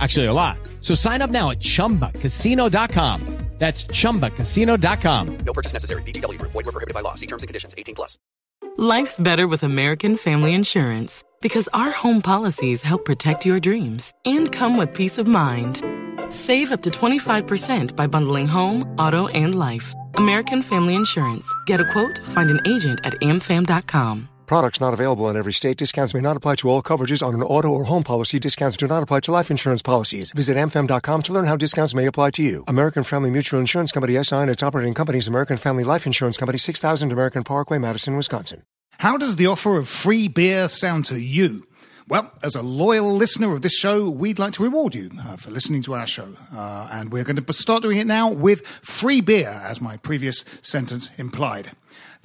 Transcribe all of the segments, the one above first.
Actually, a lot. So sign up now at chumbacasino.com. That's chumbacasino.com. No purchase necessary. VGW Group. Void were prohibited by law. See terms and conditions. 18 plus. Life's better with American Family Insurance because our home policies help protect your dreams and come with peace of mind. Save up to 25% by bundling home, auto, and life. American Family Insurance. Get a quote, find an agent at amfam.com. Products not available in every state. Discounts may not apply to all coverages on an auto or home policy. Discounts do not apply to life insurance policies. Visit amfam.com to learn how discounts may apply to you. American Family Mutual Insurance Company SI and its operating companies American Family Life Insurance Company 6000 American Parkway, Madison, Wisconsin. How does the offer of free beer sound to you? Well, as a loyal listener of this show, we'd like to reward you uh, for listening to our show. Uh, and we're going to start doing it now with free beer, as my previous sentence implied.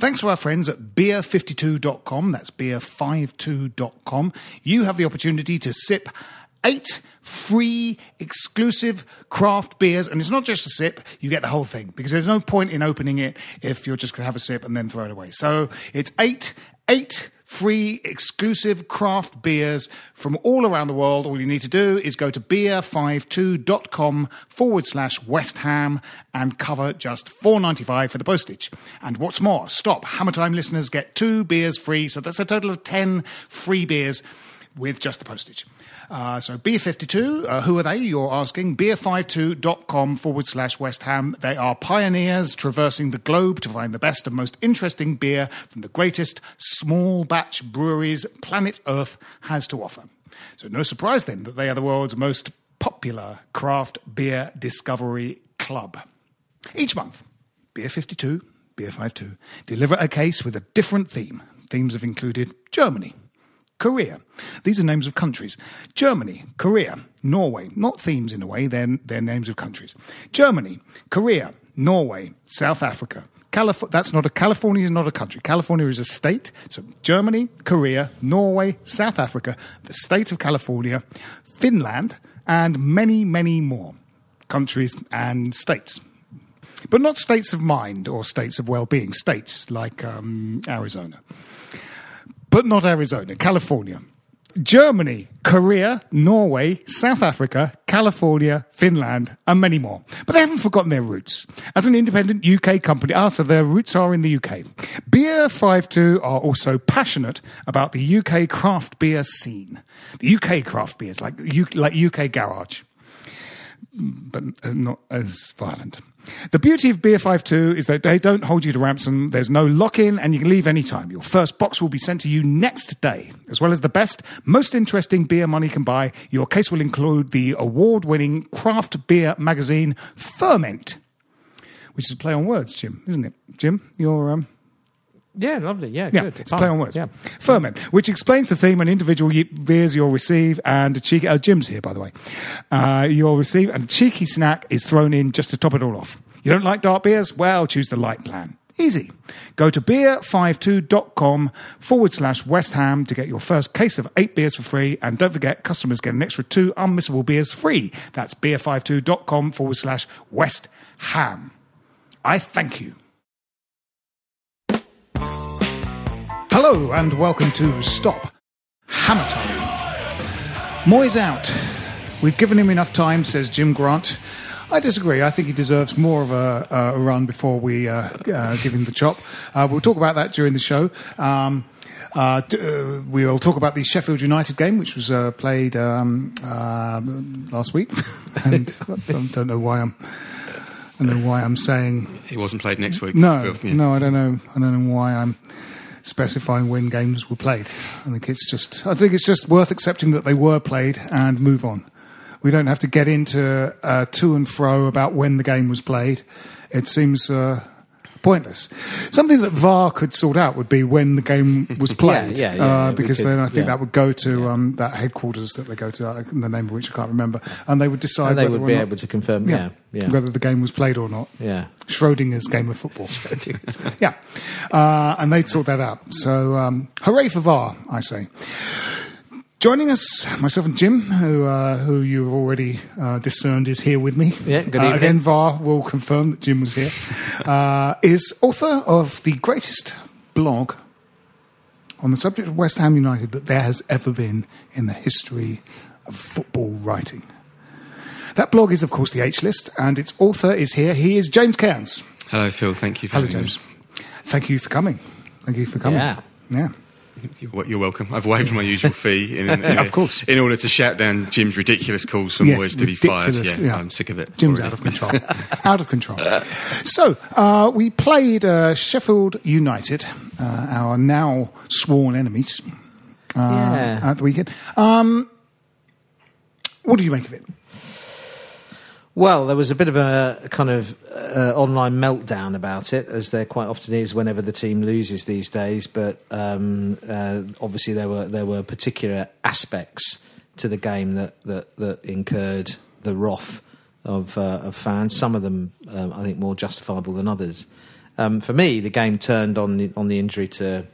Thanks to our friends at beer52.com, that's beer52.com, you have the opportunity to sip eight free exclusive craft beers. And it's not just a sip, you get the whole thing because there's no point in opening it if you're just going to have a sip and then throw it away. So it's eight, eight free exclusive craft beers from all around the world. All you need to do is go to beer52.com forward slash West Ham and cover just $4.95 for the postage. And what's more, stop. Hammer Time listeners get two beers free. So that's a total of 10 free beers with just the postage. Uh, so Beer52, uh, who are they? You're asking. Beer52.com forward slash West Ham. They are pioneers traversing the globe to find the best and most interesting beer from the greatest small batch breweries planet Earth has to offer. So no surprise then that they are the world's most popular craft beer discovery club. Each month, Beer52, Beer52 deliver a case with a different theme. Themes have included Germany, Korea. These are names of countries. Germany, Korea, Norway. Not themes in a way, they're, they're names of countries. Germany, Korea, Norway, South Africa. Calif- that's not a California is not a country. California is a state. So Germany, Korea, Norway, South Africa, the state of California, Finland, and many, many more countries and states. But not states of mind or states of well-being. States like um, Arizona but not Arizona, California. Germany, Korea, Norway, South Africa, California, Finland, and many more. But they haven't forgotten their roots. As an independent UK company, ah, so their roots are in the UK. Beer 52 are also passionate about the UK craft beer scene. The UK craft beers, like, like UK Garage but not as violent. The beauty of Beer 52 is that they don't hold you to ransom. There's no lock in and you can leave anytime. Your first box will be sent to you next day. As well as the best, most interesting beer money can buy, your case will include the award winning craft beer magazine Ferment, which is a play on words, Jim, isn't it? Jim, you're. Um, yeah, lovely. Yeah, yeah, good. it's Fun. play on words. Yeah. Ferment, which explains the theme and individual ye- beers you'll receive, and a cheeky. Oh, Jim's here, by the way. Uh, you'll receive, and a cheeky snack is thrown in just to top it all off. You don't like dark beers? Well, choose the light plan. Easy. Go to beer52.com forward slash West Ham to get your first case of eight beers for free. And don't forget, customers get an extra two unmissable beers free. That's beer52.com forward slash West Ham. I thank you. Hello and welcome to Stop Hammer Time. Moyes out. We've given him enough time, says Jim Grant. I disagree. I think he deserves more of a, a run before we uh, uh, give him the chop. Uh, we'll talk about that during the show. Um, uh, uh, we'll talk about the Sheffield United game, which was uh, played um, uh, last week. and I don't, don't know why I'm I don't know why I'm saying It wasn't played next week. no. Yeah. No, I don't know. I don't know why I'm specifying when games were played. I think it's just. I think it's just worth accepting that they were played and move on. We don't have to get into uh, to and fro about when the game was played. It seems uh, pointless. Something that VAR could sort out would be when the game was played. yeah, yeah, uh, yeah, we because could- then I think that would go to um, that headquarters that they go to, uh, the name of which I can't remember, and they would decide And they whether would be not- able to confirm. Yeah, yeah, whether the game was played or not. yeah. Schrodinger's game of football. yeah. Uh, and they'd sort that out. So, um, hooray for VAR, I say. Joining us, myself and Jim, who uh, who you've already uh, discerned is here with me. Yeah, good Uh, evening. again, VAR will confirm that Jim was here. Uh, is author of the greatest blog on the subject of West Ham United that there has ever been in the history of football writing. That blog is, of course, the H List, and its author is here. He is James Cairns. Hello, Phil. Thank you for Hello, having James. Thank you for coming. Thank you for coming. Yeah. Yeah. Me. You're, you're welcome. I've waived my usual fee in, in, Of course. in order to shout down Jim's ridiculous calls for Yes, Moyes to be fired. Yeah, yeah. I'm sick of it. Jim's already. out of control. out of control. So, uh, we played uh, Sheffield United, uh, our now sworn enemies, uh, Yeah. at the weekend. Um, what did you make of it? Well, there was a bit of a kind of uh, online meltdown about it, as there quite often is whenever the team loses these days. But um, uh, obviously, there were there were particular aspects to the game that that, that incurred the wrath of uh, of fans. Some of them, um, I think, more justifiable than others. Um, for me, the game turned on the on the injury to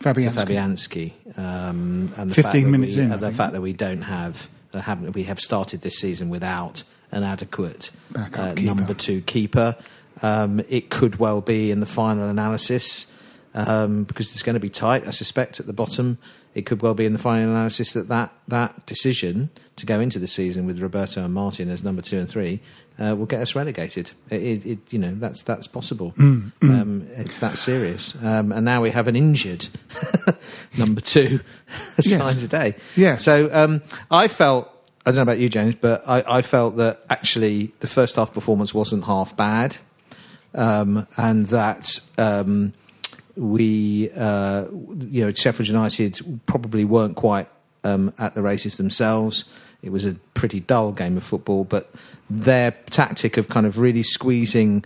Fabianski. to Fabianski, um, and the 15 fact that minutes we, in, uh, the fact that we don't have, uh, haven't we have started this season without an adequate uh, number two keeper. Um, it could well be in the final analysis um, because it's going to be tight. I suspect at the bottom, it could well be in the final analysis that that, that decision to go into the season with Roberto and Martin as number two and three. Uh, will get us relegated. It, it, it, you know that's that's possible. Mm, Um, it's that serious. Um, and now we have an injured number two Yes. signed today. Yes. So um, I felt, I don't know about you, James, but I, I felt that actually the first half performance wasn't half bad, um, and that um, we, uh, you know, Sheffield United probably weren't quite um, at the races themselves. It was a pretty dull game of football, but their tactic of kind of really squeezing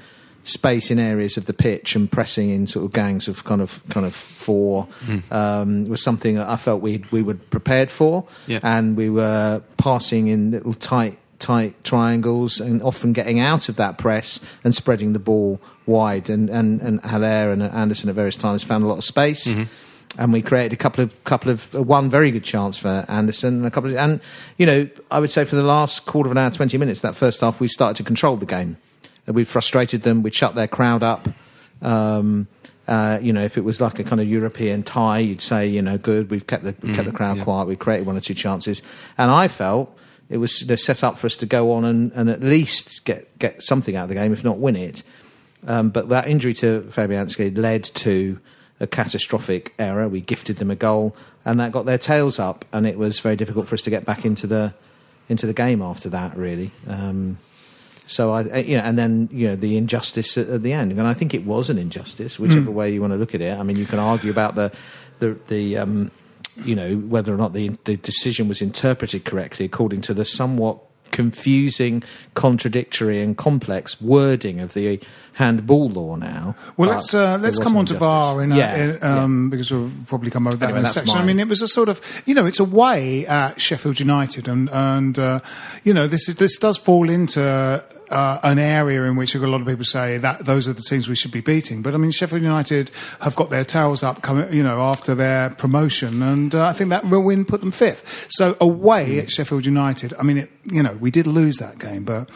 space in areas of the pitch and pressing in sort of gangs of kind of kind of four um, was something that I felt we we were prepared for, Yeah. and we were passing in little tight tight triangles and often getting out of that press and spreading the ball wide. And and and Haller and Anderson at various times found a lot of space. And we created a couple of couple of uh, one very good chance for Anderson and a couple of and you know I would say for the last quarter of an hour twenty minutes that first half we started to control the game. We frustrated them. We'd shut their crowd up. Um, uh, you know, if it was like a kind of European tie, you'd say, you know, good. We've kept the we've kept the crowd quiet. We've created one or two chances, and I felt it was you know, set up for us to go on and, and at least get get something out of the game, if not win it. Um, but that injury to Fabianski led to a catastrophic error. We gifted them a goal, and that got their tails up, and it was very difficult for us to get back into the into the game after that. Really. Um, so I, I- you know, and then you know the injustice at, the end, and I think it was an injustice, whichever way you want to look at it. I mean, you can argue about the the the um, you know whether or not the the decision was interpreted correctly according to the somewhat confusing, contradictory, and complex wording of the handball law. Now, Well, let's uh, let's come on to. VAR in, a, yeah, in, um, because we'll probably come over that Anyway, in a section. I mean, it was a sort of you know, it's away at Sheffield United, and and uh, you know, this is this does fall into. Uh, an area in which a lot of people say that those are the teams we should be beating, but I mean Sheffield United have got their tails up, coming, you know, after their promotion, and uh, I think that real win put them fifth. So away at Sheffield United, I mean, it, you know, we did lose that game, but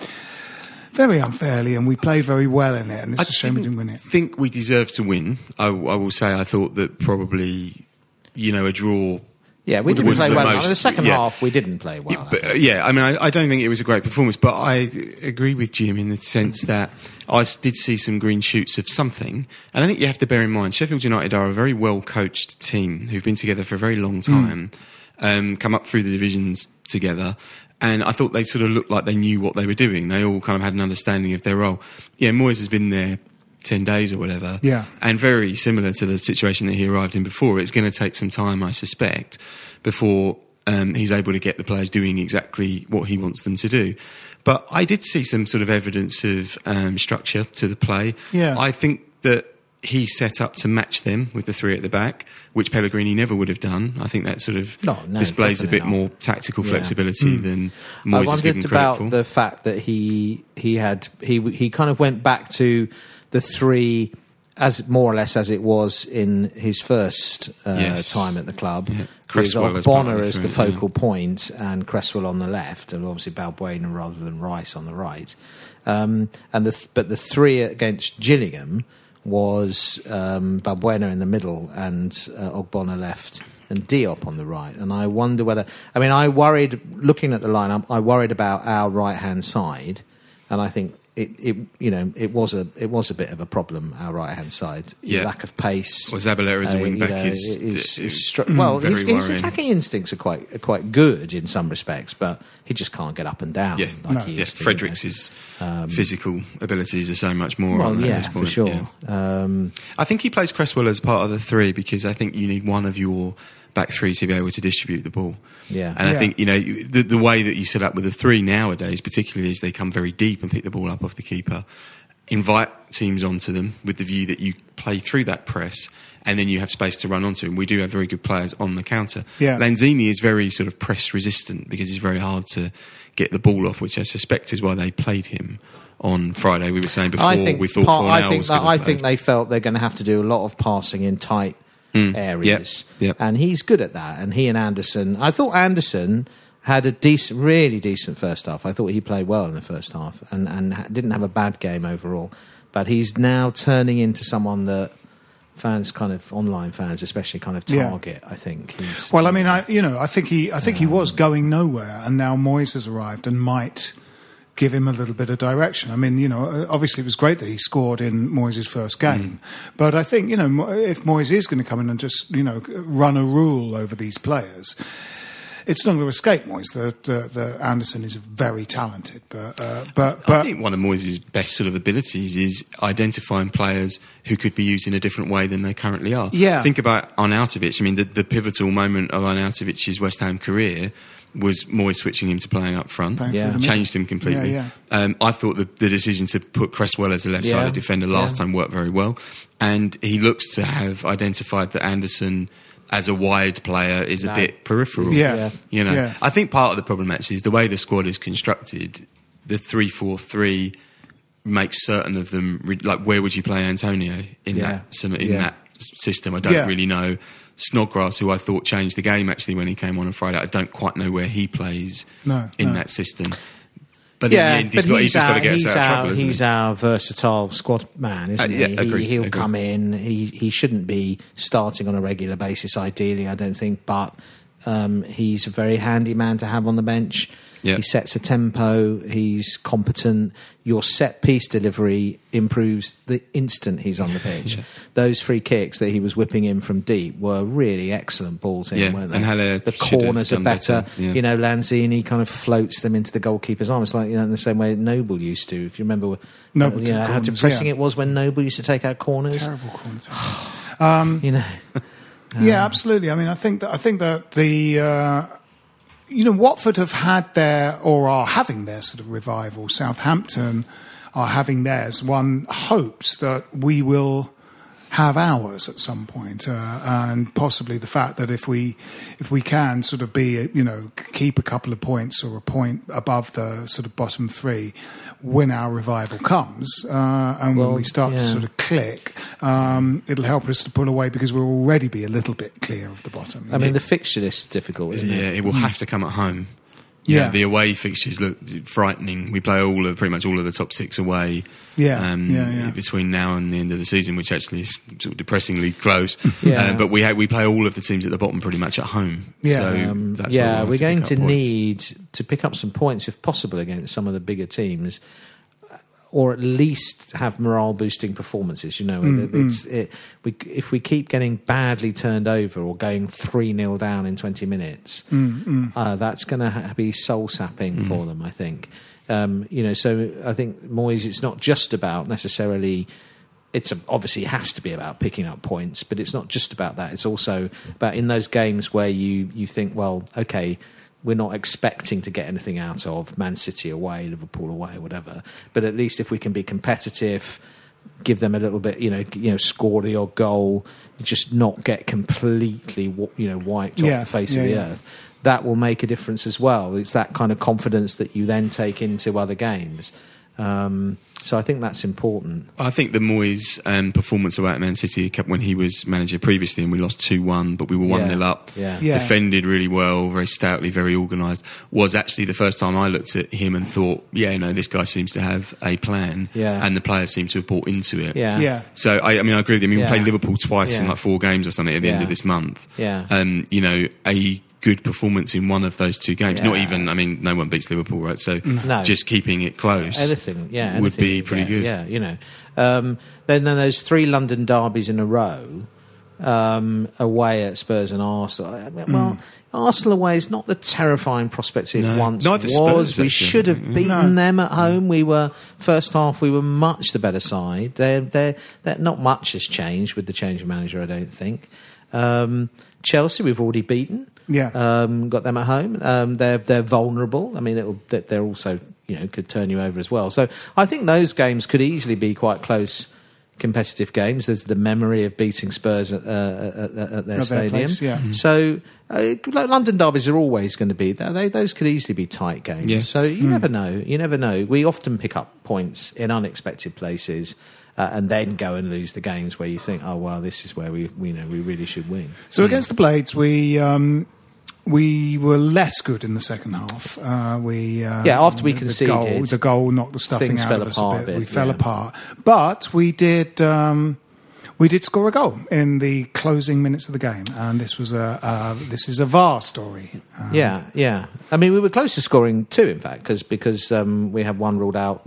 very unfairly, and we played very well in it, and it's a shame we didn't win it. think we deserved to win. I, I will say I thought that probably, you know, a draw. Yeah, we didn't play well. Most- the second yeah. half we didn't play well. Yeah, but, yeah, I mean, I, I don't think it was a great performance, but I agree with Jim in the sense that I did see some green shoots of something. And I think you have to bear in mind Sheffield United are a very well coached team who've been together for a very long time, um, come up through the divisions together. and I thought they sort of looked like they knew what they were doing. They all kind of had an understanding of their role. Yeah, Moyes has been there. 10 days or whatever. Yeah. And very similar to the situation that he arrived in before. It's going to take some time, I suspect, before um, he's able to get the players doing exactly what he wants them to do. But I did see some sort of evidence of um, structure to the play. Yeah. I think that he set up to match them with the three at the back, which Pellegrini never would have done. I think that sort of No, no, displays a bit not. more tactical Yeah. flexibility than I Moyes is wondered given credit about the fact that he he had he he kind of went back to the three as more or less as it was in his first uh, Yes. time at the club. Yeah. Cresswell as Ogbonna the as the three, yeah. focal point and Cresswell on the left, and obviously Balbuena rather than Rice on the right. Um, and the, but the three against Gillingham was um, Balbuena in the middle and uh, Ogbonna left and Diop on the right. And I wonder whether, I mean, I worried, looking at the lineup, I worried about our right hand side. And I think it, it, you know, it was a, it was a bit of a problem. Our right hand side, Yeah. lack of pace. Well, Zabaleta as a Uh, wing you back know, is- is- is is stru- well, very his, his attacking instincts are quite, are quite good in some respects, but he just can't get up and down. yeah, like he yeah. used to, you know. Fredericks' physical abilities are so much more. Well, on at yeah, this for sure. yeah. Um, I think he plays Cresswell as part of the three because I think you need one of your back three to be able to distribute the ball. Yeah. and I Yeah. think you know the, the way that you set up with the three nowadays, particularly as they come very deep and pick the ball up off the keeper, invite teams onto them with the view that you play through that press. And then you have space to run onto, and we do have very good players on the counter. Yeah. Lanzini is very sort of press resistant because it's very hard to get the ball off, which I suspect is why they played him on Friday. We were saying before I think we thought part- I think was that, I think they felt they're going to have to do a lot of passing in tight Mm. areas, Yep, yep. and he's good at that. And he and Anderson, I thought Anderson had a decent, really decent first half. I thought he played well in the first half, and and didn't have a bad game overall. But he's now turning into someone that fans, kind of online fans, especially, kind of Yeah. target. I think. He's, Well, I mean, I you know, I think he, I think he um, was going nowhere, and now Moyes has arrived and might give him a little bit of direction. I mean, you know, uh, obviously it was great that he scored in Moyes' first game, but I think you know, if Moyes is going to come in and just you know run a rule over these players. It's not going to escape Moyes that that that Anderson is very talented, but uh, but I but think one of Moyes' best sort of abilities is identifying players who could be used in a different way than they currently are. Yeah. Think about Arnautovic. I mean, the, the pivotal moment of Arnautovic's West Ham career was Moyes switching him to playing up front. Playing through the middle. Changed him completely. Yeah, Um, I thought the, the decision to put Cresswell as a left-sided Yeah, defender last yeah. time worked very well, and he looks to have identified that Anderson, as a wide player, is a bit peripheral. Yeah. Yeah. You know, Yeah. I think part of the problem actually is the way the squad is constructed. The three-four-three makes certain of them like where would you play Antonio in Yeah. that in Yeah. that system? I don't Yeah. really know. Snodgrass, who I thought changed the game actually when he came on on Friday, I don't quite know where he plays No, in no. that system. But yeah, in the end, he's but got, he's, he's just our, got to get us he's out of our, trouble. isn't he's he? our versatile squad man, isn't Uh, yeah, he? agreed, he? He'll agreed. come in. He he shouldn't be starting on a regular basis, ideally, I don't think. But um, he's a very handy man to have on the bench. Yeah. He sets a tempo. He's competent. Your set piece delivery improves the instant he's on the pitch. Those free kicks that he was whipping in from deep were really excellent balls in, Yeah, weren't they? and Haller the corners are better. better, yeah. You know, Lanzini kind of floats them into the goalkeeper's arms, like you know, in the same way Noble used to. If you remember, Noble you took know, how depressing yeah. it was when Noble used to take out corners. terrible corner. You know, Yeah, absolutely. I mean, I think that I think that the uh, you know Watford have had their or are having their sort of revival. Southampton are having theirs. One hopes that we will have ours at some point, uh, and possibly the fact that if we if we can sort of be you know keep a couple of points or a point above the sort of bottom three when our revival comes uh, and when we start to sort of click, um, it'll help us to pull away because we'll already be a little bit clear of the bottom. I mean, the fixture list is difficult, isn't Yeah, it? it will have to come at home. You know, Yeah. the away fixtures look frightening. We play all of pretty much all of the top six away. Yeah, um, yeah, yeah. between now and the end of the season, which actually is sort of depressingly close. Yeah. Uh, but we ha- we play all of the teams at the bottom pretty much at home. Yeah. so Um, that's yeah, we'll have we're going to points. need to pick up some points if possible against some of the bigger teams. Or at least have morale boosting performances. You know, Mm, it's it, we, if we keep getting badly turned over or going three 0 down in twenty minutes, Mm, uh, that's going to ha- be soul sapping for them. I think. Um, you know, so I think Moyes. It's not just about necessarily. It's a, obviously has to be about picking up points, but it's not just about that. It's also about in those games where you you think, well, okay, we're not expecting to get anything out of Man City away, Liverpool away, whatever. But at least if we can be competitive, give them a little bit, you know, you know, score the odd goal, just not get completely, you know, wiped Yeah, off the face yeah, of the yeah. earth. That will make a difference as well. It's that kind of confidence that you then take into other games. Um, so I think that's important. I think the Moyes um, performance away at Man City when he was manager previously, and we lost two one, but we were one Yeah. 0 up. Yeah. Yeah. defended really well, very stoutly, very organised. Was actually the first time I looked at him and thought, yeah, no, this guy seems to have a plan, Yeah. and the players seem to have bought into it. Yeah. Yeah. So I, I mean, I agree with you. I mean, Yeah. we played Liverpool twice in like four games or something at the end of this month. Yeah. Um, you know, a good performance in one of those two games. Not even. I mean, no one beats Liverpool, right? So No. just keeping it close, Anything, yeah, would be pretty get, good. Yeah, you know. Um, then, then those three London derbies in a row um, away at Spurs and Arsenal. I mean, Well, Arsenal away is not the terrifying prospect it No. once was. Spurs, we should have beaten them at home. We were first half. We were much the better side. They're, they're, they're, not much has changed with the change of manager. I don't think. Um, Chelsea, we've already beaten. Yeah. Um, got them at home. Um, they're they're vulnerable. I mean, it'll they're- they're also you know could turn you over as well. So I think those games could easily be quite close. Competitive games. There's the memory of beating Spurs at, uh, at, at, at their At their stadium. place, yeah. Mhm. So uh, London derbies are always going to be. They, those could easily be tight games. Yeah. So you never know. You never know. We often pick up points in unexpected places. Uh, and then go and lose the games where you think, oh well, this is where we, we know we really should win. So against the Blades, we um, we were less good in the second half. Uh, we uh, Yeah, after we the conceded, goal, the goal knocked the stuffing out of us a bit. bit, We fell yeah. apart, but we did. Um, we did score a goal in the closing minutes of the game, and this was a uh, this is a VAR story. Um, Yeah, yeah. I mean, we were close to scoring two, in fact, cause, because um, we had one ruled out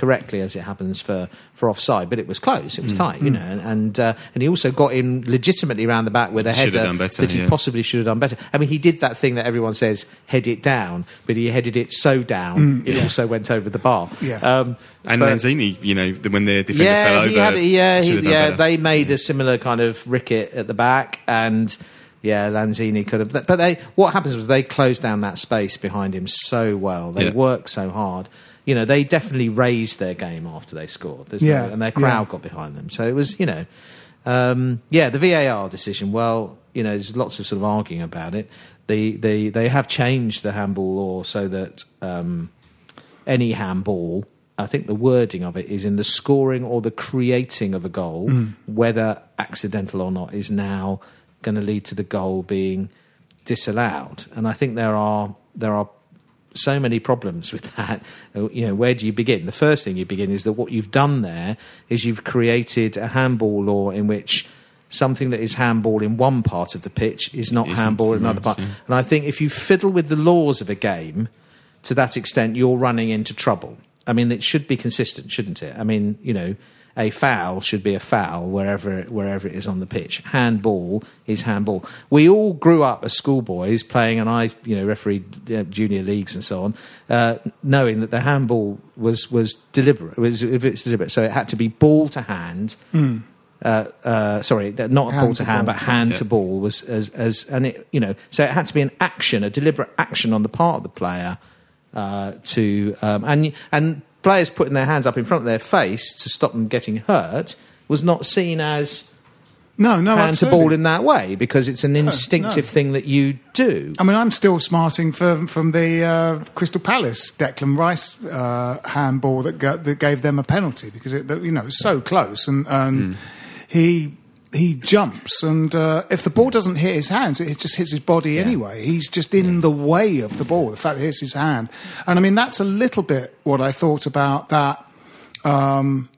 correctly, as it happens for, for offside. But it was close; it was tight, you know. And and, uh, and he also got in legitimately around the back with a Should header better, that he yeah. possibly should have done better. I mean, he did that thing that everyone says head it down, but he headed it so down it also went over the bar. Yeah. Um, And but- Lanzini, you know, when the defender yeah, fell over, had, yeah, he, yeah. better. They made a similar kind of ricket at the back, and yeah, Lanzini could have. But they, what happens was they closed down that space behind him so well. They Yeah. worked so hard. You know, they definitely raised their game after they scored. There's Yeah, no, and their crowd yeah. got behind them. So it was, you know, um, yeah, the VAR decision. Well, you know, there's lots of sort of arguing about it. They they they have changed the handball law so that. Um, any handball, I think the wording of it is in the scoring or the creating of a goal, whether accidental or not, is now going to lead to the goal being disallowed. And I think there are there are so many problems with that. Uh, You know, where do you begin? The first thing you begin is that what you've done there is you've created a handball law in which something that is handball in one part of the pitch is not Isn't handball in another part. yeah. And I think if you fiddle with the laws of a game, to that extent, you're running into trouble. I mean, it should be consistent, shouldn't it? I mean, you know, a foul should be a foul wherever wherever it is on the pitch. Handball is handball. We all grew up as schoolboys playing, and I, you know, refereed uh, junior leagues and so on, uh, knowing that the handball was was deliberate. It was if it's deliberate, so it had to be ball to hand. Uh, uh, sorry, not Hand ball to to hand, ball. but hand Yeah. to ball was as as and it you know so it had to be an action, a deliberate action on the part of the player uh, to um, and and players putting their hands up in front of their face to stop them getting hurt was not seen as No, no, hand to absolutely. ball in that way because it's an instinctive no. thing that you do. I mean, I'm still smarting from from the uh, Crystal Palace Declan Rice uh, handball that ga- that gave them a penalty because it, you know, it was so close and, and he he jumps and uh, if the ball doesn't hit his hands, it just hits his body anyway. He's just in the way of the ball. The fact that it hits his hand, and I mean that's a little bit what I thought about that. Um,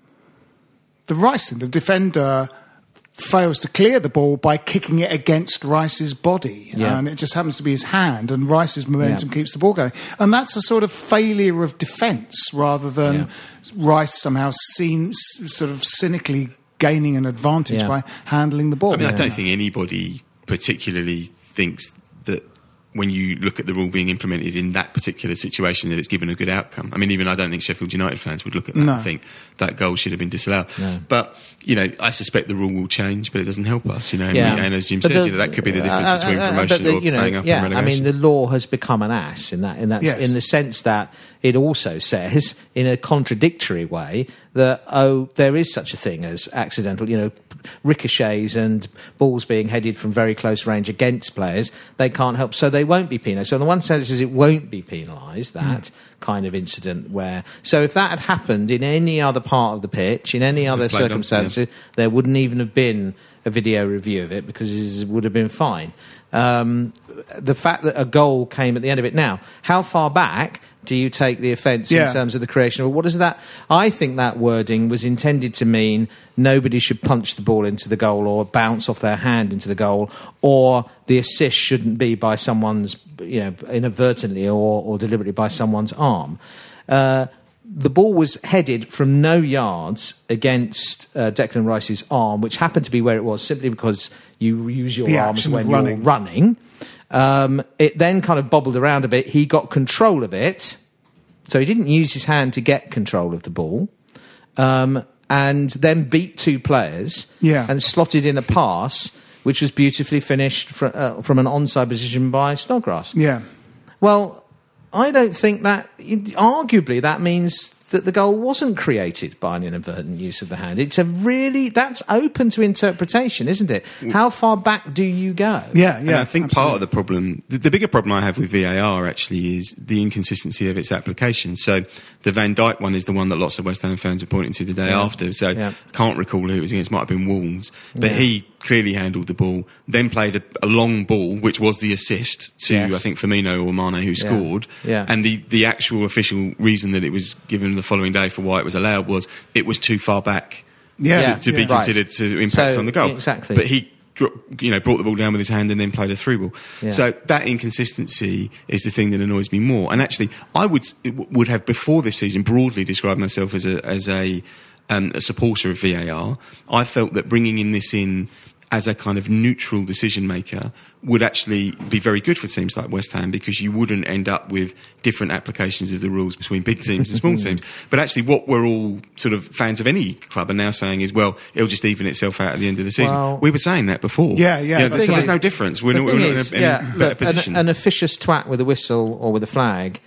the Rice thing, the defender fails to clear the ball by kicking it against Rice's body. Yeah. And it just happens to be his hand, and Rice's momentum Yeah. keeps the ball going. And that's a sort of failure of defence rather than Rice somehow seen, sort of cynically gaining an advantage Yeah. by handling the ball. I mean, I don't think anybody particularly thinks that when you look at the rule being implemented in that particular situation that it's given a good outcome. I mean, even I don't think Sheffield United fans would look at that No. and think that goal should have been disallowed. But, you know, I suspect the rule will change, but it doesn't help us, you know. And, we- and as Jim But said, the- you know, that could be the difference uh, between uh, uh, promotion the- or you know, staying up yeah, I mean, the law has become an ass in that, in that, Yes. in the sense that it also says, in a contradictory way, that oh, there is such a thing as accidental, you know, ricochets and balls being headed from very close range against players. They can't help, so they won't be penalised. So, in the one sense, is it won't be penalised that kind of incident where. So, if that had happened in any other part of the pitch, in any other circumstances, there wouldn't even have been a video review of it because it would have been fine. Um, the fact that a goal came at the end of it. Now, how far back do you take the offence Yeah. in terms of the creation of what is that? I think that wording was intended to mean nobody should punch the ball into the goal or bounce off their hand into the goal, or the assist shouldn't be by someone's, you know, inadvertently or, or deliberately by someone's arm. Uh, the ball was headed from no yards against uh, Declan Rice's arm, which happened to be where it was simply because you use your The arms when you're running. running. Um, it then kind of bobbled around a bit. He got control of it, so he didn't use his hand to get control of the ball, um, and then beat two players Yeah. and slotted in a pass, which was beautifully finished fr- uh, from an onside position by Snodgrass. Yeah. Well, I don't think that. Arguably, that means that the goal wasn't created by an inadvertent use of the hand. It's a really that's open to interpretation, isn't it? How far back do you go? Yeah, yeah. and I think part of the problem, the, the bigger problem I have with VAR actually is the inconsistency of its application. So the Van Dijk one is the one that lots of West Ham fans were pointing to the day after. So Yeah. Can't recall who it was against. Might have been Wolves, but Yeah. he clearly handled the ball, then played a, a long ball, which was the assist to Yes. I think Firmino or Mane who scored. Yeah. And the the actual official reason that it was given the following day for why it was allowed was it was too far back Yeah. to, to be yeah. Right. considered to impact So, on the goal. exactly. But he, you know, brought the ball down with his hand and then played a through ball. Yeah. So that inconsistency is the thing that annoys me more. And actually, I would would have before this season broadly described myself as a as a, um, a supporter of VAR. I felt that bringing in this in as a kind of neutral decision maker would actually be very good for teams like West Ham because you wouldn't end up with different applications of the rules between big teams and small teams. But actually, what we're all sort of fans of any club are now saying is, well, it'll just even itself out at the end of the season. Well- we were saying that before. Yeah, yeah. The so there's is- no difference. We're The not, we're not in a, in yeah, a better look, an, an officious twat with a whistle or with a flag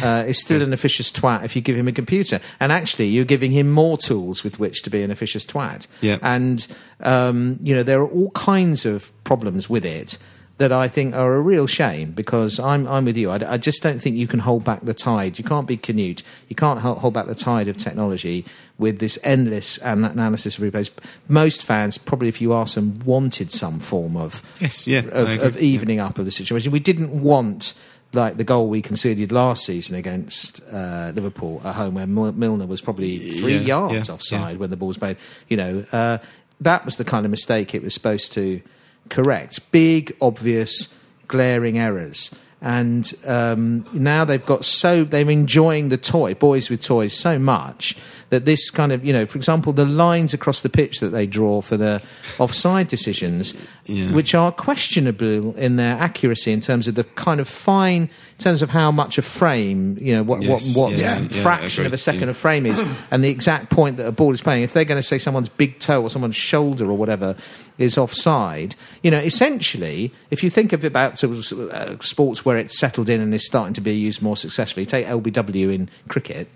uh, is still an officious twat if you give him a computer. And actually, you're giving him more tools with which to be an officious twat. Yeah. And, um, you know, there are all kinds of problems with it that I think are a real shame because I'm, I'm with you. I, I just don't think you can hold back the tide. You can't be Canute. You can't hold, hold back the tide of technology with this endless analysis of replays. Most fans, probably if you ask them, wanted some form of Yes, yeah, of, of evening up of the situation. We didn't want like the goal we conceded last season against uh, Liverpool at home, where Milner was probably three Yeah, yards yeah, offside yeah. when the ball was played. You know, uh, that was the kind of mistake it was supposed to correct. Big, obvious, glaring errors. And um, now they've got so they're enjoying the toy, boys with toys, so much that this kind of you know, for example, the lines across the pitch that they draw for the offside decisions, Yeah. which are questionable in their accuracy in terms of the kind of fine, in terms of how much a frame, you know, what Yes, what what yeah, yeah, fraction of a second yeah. of frame is, and the exact point that a ball is playing. If they're going to say someone's big toe or someone's shoulder or whatever is offside, you know, essentially, if you think of it about sort of, uh, sports where it's settled in and is starting to be used more successfully, take LBW in cricket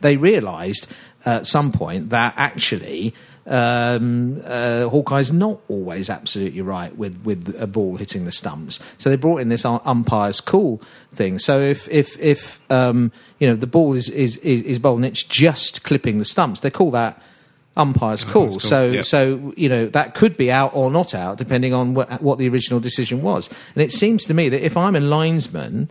they realised at some point that actually um, uh, Hawkeye's not always absolutely right with, with a ball hitting the stumps. So they brought in this um- umpire's call thing. So if if if um, you know the ball is is is, is bowled and it's just clipping the stumps, they call that umpire's call. cool, So yeah. so you know that could be out or not out depending on what, what the original decision was. And it seems to me that if I'm a linesman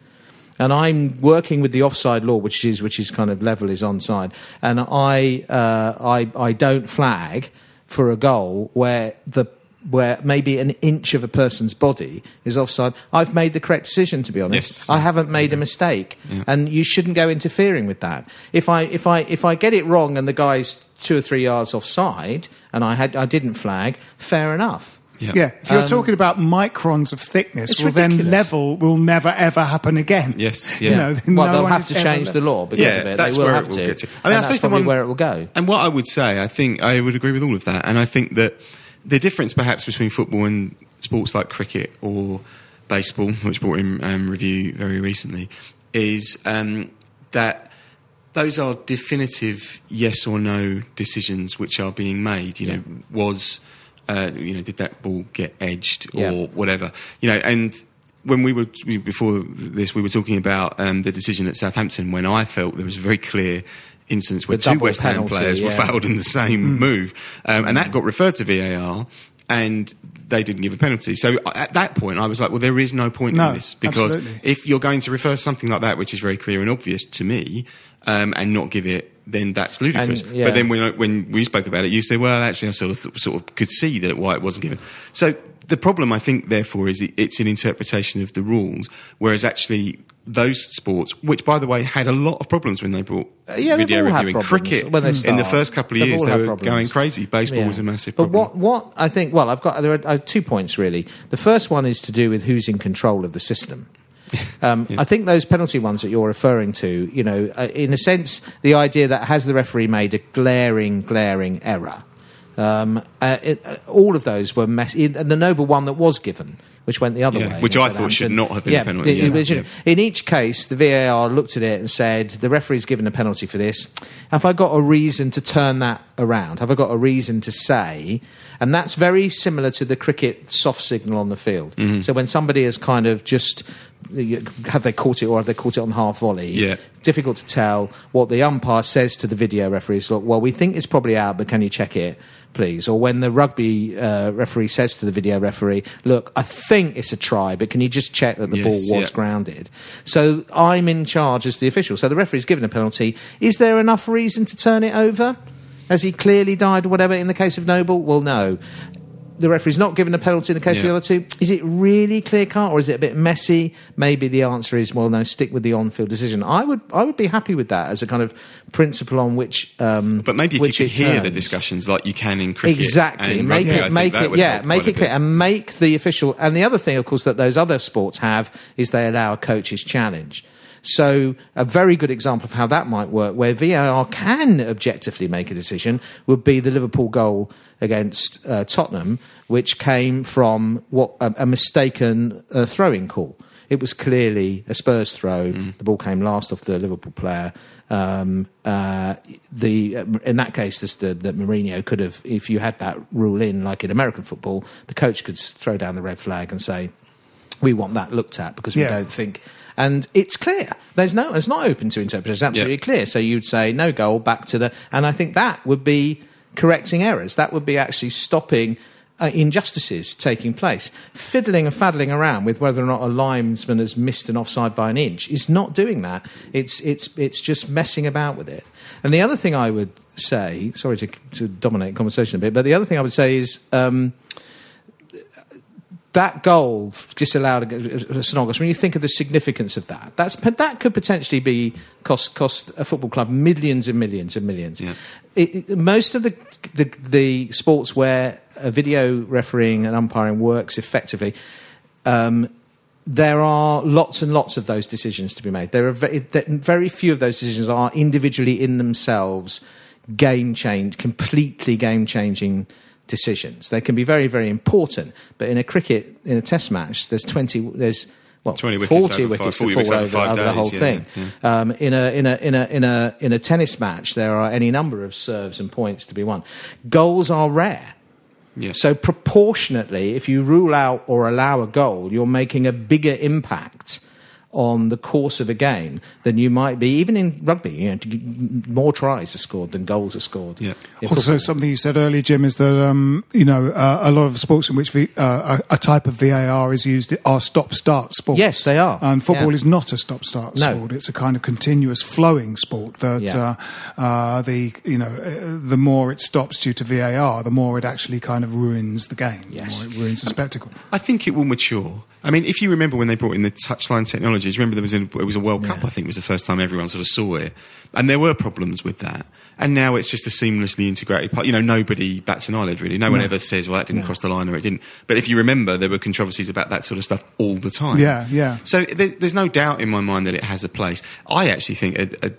and I'm working with the offside law, which is which is kind of level is onside, and I uh, I I don't flag for a goal where the where maybe an inch of a person's body is offside, I've made the correct decision. To be honest, Yes. I haven't made a mistake, and you shouldn't go interfering with that. If I if I if I get it wrong and the guy's two or three yards offside, and I had I didn't flag, fair enough. Yeah, if you're talking about microns of thickness, Um, well, then level will never ever happen again. Yes, You yeah. know, Well, no they'll have to change le- the law because Yeah, of it. that's they will where have it will to. get to. I mean, and I that's suppose probably one- where it will go. And what I would say, I think I would agree with all of that. And I think that the difference perhaps between football and sports like cricket or baseball, which brought in um, review very recently, is um, that those are definitive yes or no decisions which are being made. You know, was uh, you know did that ball get edged or Yeah. whatever? You know, and when we were we- before this, we were talking about um, the decision at Southampton when I felt there was a very clear instance where The two West Ham players were fouled in the same move, um, and that got referred to VAR, and they didn't give a penalty. So at that point, I was like, well, there is no point No, in this because absolutely. if you're going to refer something like that, which is very clear and obvious to me, um, and not give it. Then that's ludicrous. And, yeah. But then when, when we spoke about it, you said, "Well, actually, I sort of sort of could see that why it wasn't given." So the problem, I think, therefore, is it, it's an interpretation of the rules, whereas actually those sports, which by the way had a lot of problems when they brought Uh, yeah, video reviewing cricket when they in the first couple of They've years, they were problems. going crazy. Baseball Yeah. was a massive But problem. what, what I think, well, I've got there are uh, two points really. The first one is to do with who's in control of the system. Um, I think those penalty ones that you're referring to, you know, uh, in a sense, the idea that has the referee made a glaring, glaring error. Um, uh, it, uh, all of those were mess- and the Noble one that was given, which went the other Yeah, way, which I thought should not have been a penalty, it- it yeah, yeah. In each case, the VAR looked at it and said, the referee's given a penalty for this. Have I got a reason to turn that around? Have I got a reason to say? And that's very similar to the cricket soft signal on the field. Mm-hmm. So when somebody has kind of just. Have they caught it or have they caught it on half volley? Yeah. Difficult to tell. What the umpire says to the video referee is, look, well, we think it's probably out, but can you check it, please? Or when the rugby uh, referee says to the video referee, look, I think it's a try, but can you just check that the Yes, ball was yeah. grounded? So I'm in charge as the official. So the referee's given a penalty. Is there enough reason to turn it over? Has he clearly died or whatever in the case of Noble? Well, no. The referee's not given a penalty in the case of the other two. Is it really clear cut or is it a bit messy? Maybe the answer is well, no. Stick with the on-field decision. I would, I would be happy with that as a kind of principle on which. Um, but maybe if you could hear the discussions like you can in cricket, Exactly. Make rugby, it, make it, yeah, make it clear, and make the official. And the other thing, of course, that those other sports have is they allow a coach's challenge. So a very good example of how that might work, where VAR can objectively make a decision, would be the Liverpool goal against uh, Tottenham, which came from what a, a mistaken uh, throw-in call. It was clearly a Spurs throw. Mm. The ball came last off the Liverpool player. Um, uh, the in that case, this, the, the Mourinho could have, if you had that rule in, like in American football, the coach could throw down the red flag and say, "We want that looked at because we Yeah. don't think." And it's clear. There's no. It's not open to interpretation. It's absolutely Yeah. clear. So you'd say no goal back to the, and I think that would be correcting errors. That would be actually stopping. Uh, injustices taking place. Fiddling and faddling around with whether or not a linesman has missed an offside by an inch is not doing that. It's, it's, it's just messing about with it. And the other thing I would say, sorry to, to dominate conversation a bit, but the other thing I would say is um, that goal disallowed August. When you think of the significance of that, that's that could potentially be cost cost a football club millions and millions and millions. Yeah. It, it- most of the, the the sports where a video refereeing and umpiring works effectively. Um, there are lots and lots of those decisions to be made. There are very, very few of those decisions are individually in themselves game change, completely game changing decisions. They can be very, very important, but in a cricket, in a test match, there's 20, there's well, 20 wickets 40 over five- wickets 40 to wickets fall over over, five the whole yeah, thing. yeah. Um, in a in a in a in a in a tennis match, there are any number of serves and points to be won. Goals are rare. Yeah. So proportionately, if you rule out or allow a goal, you're making a bigger impact on the course of a game than you might be, even in rugby. You know, more tries are scored than goals are scored. Yeah. Also, football. something you said earlier, Jim, is that um, you know uh, a lot of sports in which v, uh, a, a type of VAR is used are stop-start sports. Yes, they are. And football Yeah. is not a stop-start No. sport. It's a kind of continuous flowing sport. That Yeah. uh, uh, the you know uh, the more it stops due to VAR, the more it actually kind of ruins the game. Yes. The more it ruins the spectacle. I think it will mature. I mean, if you remember when they brought in the touchline technology, do you remember there was a, it was a World Cup. I think was the first time everyone sort of saw it, and there were problems with that. And now it's just a seamlessly integrated part. You know, nobody bats an eyelid really. No one ever says, "Well, that didn't cross the line" or "It didn't." But if you remember, there were controversies about that sort of stuff all the time. Yeah, yeah. So there, there's no doubt in my mind that it has a place. I actually think a, a,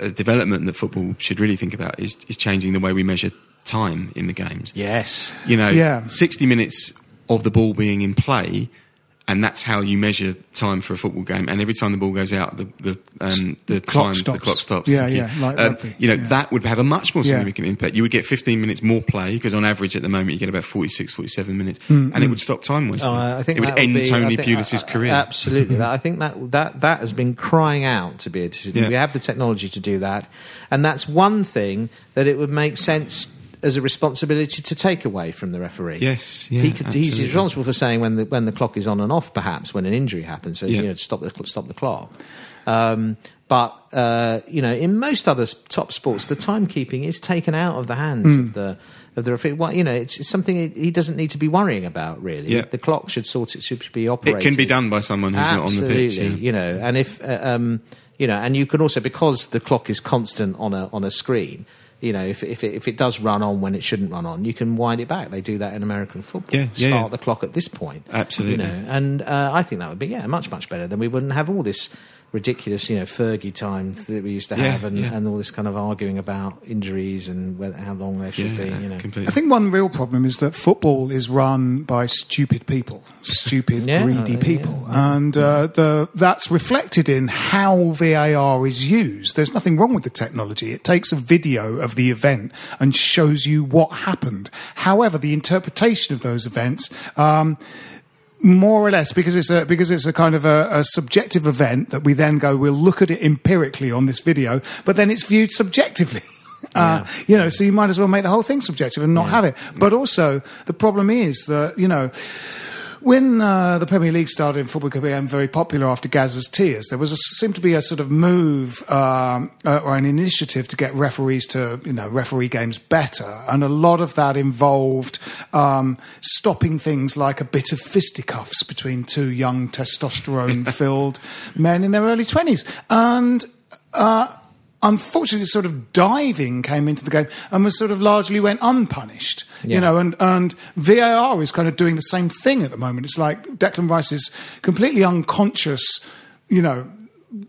a, a development that football should really think about is, is changing the way we measure time in the games. yes. You know, Yeah. 60 minutes of the ball being in play, and that's how you measure time for a football game. And every time the ball goes out, the the, um, the Clock time stops. the clock stops. Yeah, Thank you. yeah, like Um, rugby. you know, Yeah. that would have a much more Yeah. significant impact. You would get 15 minutes more play because on average at the moment you get about 46, 47 minutes, Mm, and it would stop time wasting. Oh, I think it would that end be- Tony I Pulis's uh, career. Absolutely, that, I think that that that has been crying out to be a decision. Yeah. We have the technology to do that, and that's one thing that it would make sense as a responsibility to take away from the referee. Yes, yeah, he could, he's responsible for saying when the when the clock is on and off, perhaps when an injury happens, so Yeah. you know stop the stop the clock. Um, but uh, you know, in most other top sports, the timekeeping is taken out of the hands Hmm. of the of the referee. Well, you know, it's, it's something he- doesn't need to be worrying about. Really, Yeah. the clock should sort it should be operated. it can be done by someone who's not on the pitch. Absolutely, yeah. you know, and if uh, um, you know, and you can also because the clock is constant on a on a screen. You know, if if it, if it does run on when it shouldn't run on, you can wind it back. They do that in American football. Yeah, yeah, Start yeah. the clock at this point. Absolutely. You know, and uh, I think that would be yeah much much better. Then we wouldn't have all this ridiculous you know Fergie time that we used to Yeah, have, and, yeah. and all this kind of arguing about injuries and whether, how long they should Yeah, be. You know, completely. I think one real problem is that football is run by stupid people, stupid, Yeah, greedy yeah, people, and uh, the that's reflected in how VAR is used. There's nothing wrong with the technology; it takes a video of the event and shows you what happened. However, the interpretation of those events. Um, more or less because it's a because it's a kind of a, a subjective event that we then go we'll look at it empirically on this video but then it's viewed subjectively. Uh, you know so you might as well make the whole thing subjective and not have it. But also the problem is that you know when uh, the Premier League started football became very popular after Gazza's tears, there was a, seemed to be a sort of move um, uh, or an initiative to get referees to you know referee games better, and a lot of that involved um, stopping things like a bit of fisticuffs between two young testosterone-filled men in their early twenties, and. Uh, unfortunately, sort of diving came into the game and was sort of largely went unpunished. You know, and, and VAR is kind of doing the same thing at the moment. It's like Declan Rice is completely unconscious, you know,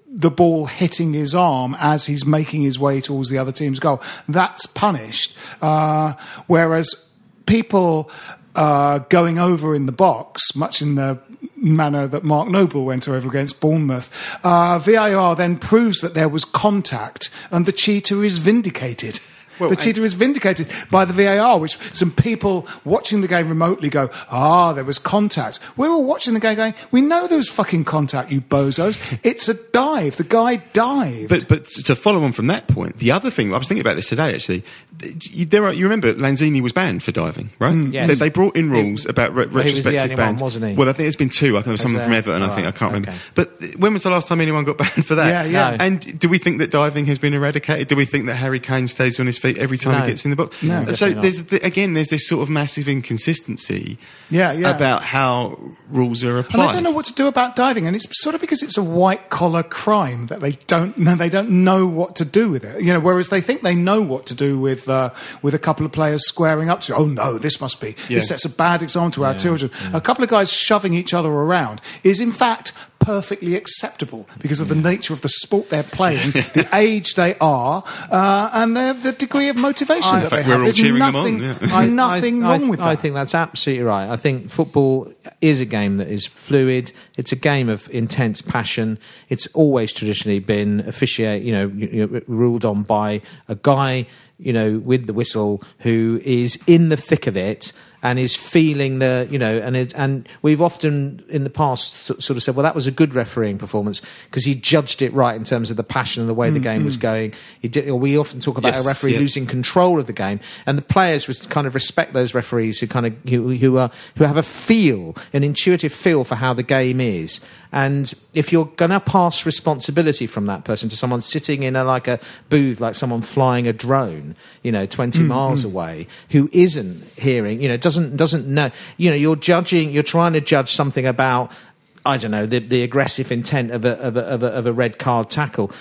the ball hitting his arm as he's making his way towards the other team's goal. That's punished. Uh, whereas people uh, going over in the box, much in the manner that Mark Noble went over against Bournemouth, uh, VAR then proves that there was contact and the cheater is vindicated. Well, the cheater is vindicated by the VAR, which some people watching the game remotely go, ah, there was contact. We were watching the game going, we know there was fucking contact, you bozos. It's a dive. The guy dived. But but to follow on from that point, the other thing I was thinking about this today actually. You, there are, you remember Lanzini was banned for diving, right? Mm. Yes. They, they brought in rules about re- Well, was the retrospective only one, bans. wasn't he? Well, I think there's been two. I think there was someone from Everton. I think I can't remember. okay. But when was the last time anyone got banned for that? Yeah, yeah. No. And do we think that diving has been eradicated? Do we think that Harry Kane stays on his feet every time No. he gets in the box? No. So there's the, again there's this sort of massive inconsistency. Yeah, yeah. About how rules are applied. and applied. they don't know what to do about diving, and it's sort of because it's a white collar crime that they don't know. They don't know what to do with it. You know, whereas they think they know what to do with uh, with a couple of players squaring up to. You, oh no, this must be. Yeah. This sets a bad example to our children. A couple of guys shoving each other around is in fact perfectly acceptable because of the nature of the sport they're playing, the age they are, uh, and the, the degree of motivation In that they we're have. all There's cheering them nothing, on, yeah. there's nothing I, wrong I, with that. I think that's absolutely right. I think football is a game that is fluid. It's a game of intense passion. It's always traditionally been officiate, you know, you- ruled on by a guy, you know, with the whistle who is in the thick of it and is feeling the you know and it, and we've often in the past sort of said well that was a good refereeing performance because he judged it right in terms of the passion and the way the game was mm-hmm. going. He did, or we often talk about Yes, a referee losing control of the game and the players res- kind of respect those referees who kind of who, who are who have a feel an intuitive feel for how the game is. And if you're going to pass responsibility from that person to someone sitting in a like a booth like someone flying a drone you know 20 mm-hmm. miles away who isn't hearing you know doesn't doesn't know you know you're judging you're trying to judge something about I don't know the, the aggressive intent of a, of, a, of, a, of a red card tackle.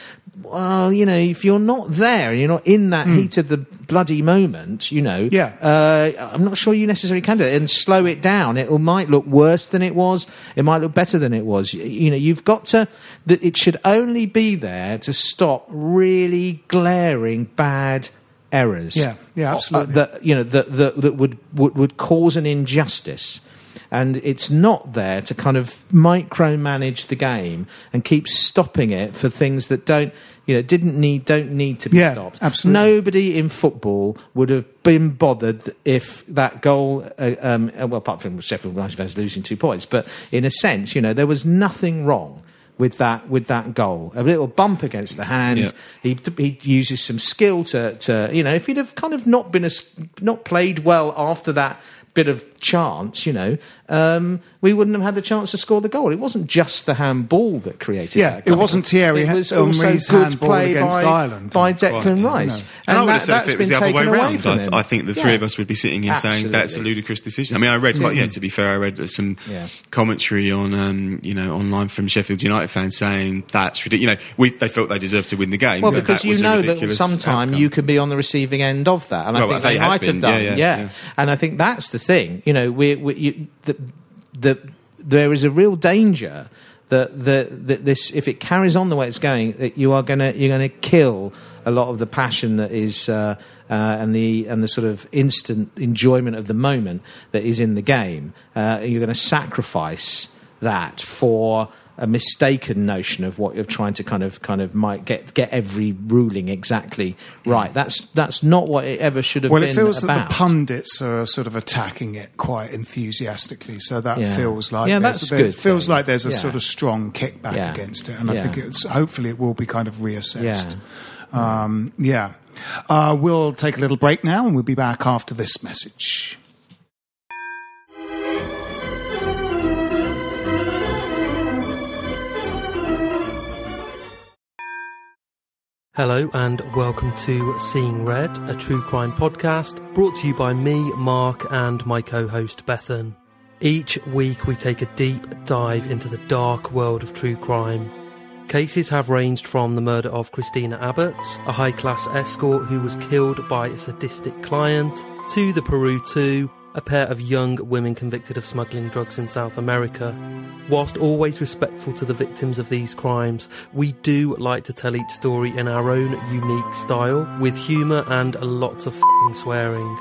Well, you know, if you're not there you're not in that heat of the bloody moment, you know, Yeah. uh, I'm not sure you necessarily can do it and slow it down. It might look worse than it was. It might look better than it was. You know, you've got to. That it should only be there to stop really glaring bad errors. Yeah, yeah, Uh, absolutely. that you know that that, that would, would would cause an injustice. And it's not there to kind of micromanage the game and keep stopping it for things that don't, you know, didn't need, don't need to be Yeah, stopped. absolutely. Nobody in football would have been bothered if that goal, uh, um, well, apart from Sheffield United fans losing two points, but in a sense, you know, there was nothing wrong with that with that goal. A little bump against the hand. Yeah. He he uses some skill to to you know if he'd have kind of not been as not played well after that bit of chance, you know, um, we wouldn't have had the chance to score the goal. It wasn't just the handball that created. It. Yeah, that it wasn't Thierry It was Henry's also good play against by, Ireland. by Declan yeah, Rice, And, I would have that, said if it was been the other way taken away from I, him. I think the three Yeah. of us would be sitting here saying that's a ludicrous decision. I mean, I read quite, yeah, to be fair, I read some Yeah. commentary on, um, you know, online from Sheffield United fans saying that's ridiculous. You know, we, they felt they deserved to win the game. Well, because you know that ridiculous sometime outcome. you can be on the receiving end of that, and I Well, think they they, have might have been. done. Yeah, Yeah, yeah, yeah. and I think that's the thing. You know, we, we you, the, the there is a real danger that the, that this if it carries on the way it's going, that you are gonna you're gonna kill a lot of the passion that is. Uh, uh, and the and the sort of instant enjoyment of the moment that is in the game, uh, you're going to sacrifice that for a mistaken notion of what you're trying to kind of kind of might get get every ruling exactly right. That's that's not what it ever should have Well, been Well, it feels about. that the pundits are sort of attacking it quite enthusiastically. So that Yeah. feels like Yeah, there's- that's there- good It feels thing. like there's a Yeah. sort of strong kickback Yeah. against it, and I think it's hopefully it will be kind of reassessed. Um, yeah. Uh, we'll take a little break now, and we'll be back after this message. Hello and welcome to Seeing Red, a true crime podcast brought to you by me, Mark, and my co host Bethan. Each week we take a deep dive into the dark world of true crime. Cases have ranged from the murder of Christina Abbott, a high class escort who was killed by a sadistic client, to the Peru 2, a pair of young women convicted of smuggling drugs in South America. Whilst always respectful to the victims of these crimes, we do like to tell each story in our own unique style, with humour and lots of swearing.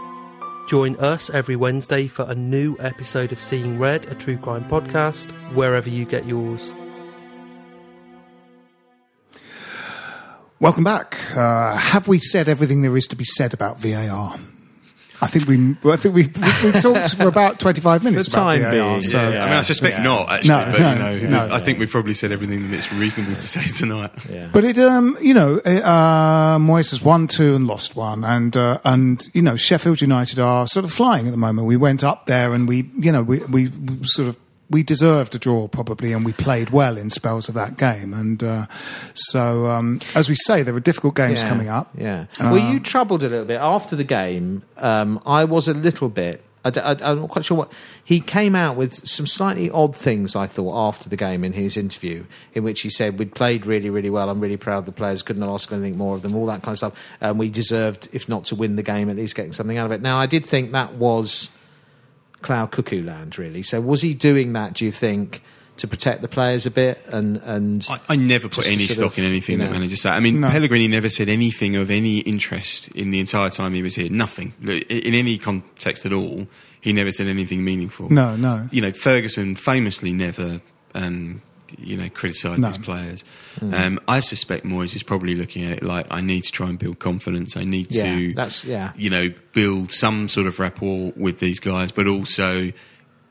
Join us every Wednesday for a new episode of Seeing Red, a true crime podcast, wherever you get yours. Welcome back. Uh, have we said everything there is to be said about VAR? I think we. I think we we, we talked for about twenty five minutes For about time VAR. being, so Yeah, I mean, I suspect not actually, No, but no, you know, no, no. I think we've probably said everything that's reasonable to say tonight. yeah. But it, um, you know, uh, Moyes has won two and lost one, and uh, and you know, Sheffield United are sort of flying at the moment. We went up there, and we, you know, we, we sort of we deserved a draw probably, and we played well in spells of that game. And uh, so, um, as we say, there are difficult games Yeah, coming up. Yeah. Uh, Were you troubled a little bit after the game? Um, I was a little bit. I, am not quite sure what he came out with some slightly odd things. I thought after the game in his interview, in which he said we'd played really, really well. I'm really proud of the players. Couldn't ask anything more of them. All that kind of stuff. And we deserved, if not to win the game, at least getting something out of it. Now, I did think that was cloud cuckoo land, really. So, was he doing that? Do you think to protect the players a bit? And and I, I never put any stock of, in anything you that know- managers say. I mean, No. Pellegrini never said anything of any interest in the entire time he was here. Nothing. In any context at all, he never said anything meaningful. No, no. You know, Ferguson famously never um, you know, criticise No. these players. Hmm. Um, I suspect Moyes is probably looking at it like, I need to try and build confidence. I need Yeah, to, that's- yeah. you know, build some sort of rapport with these guys, but also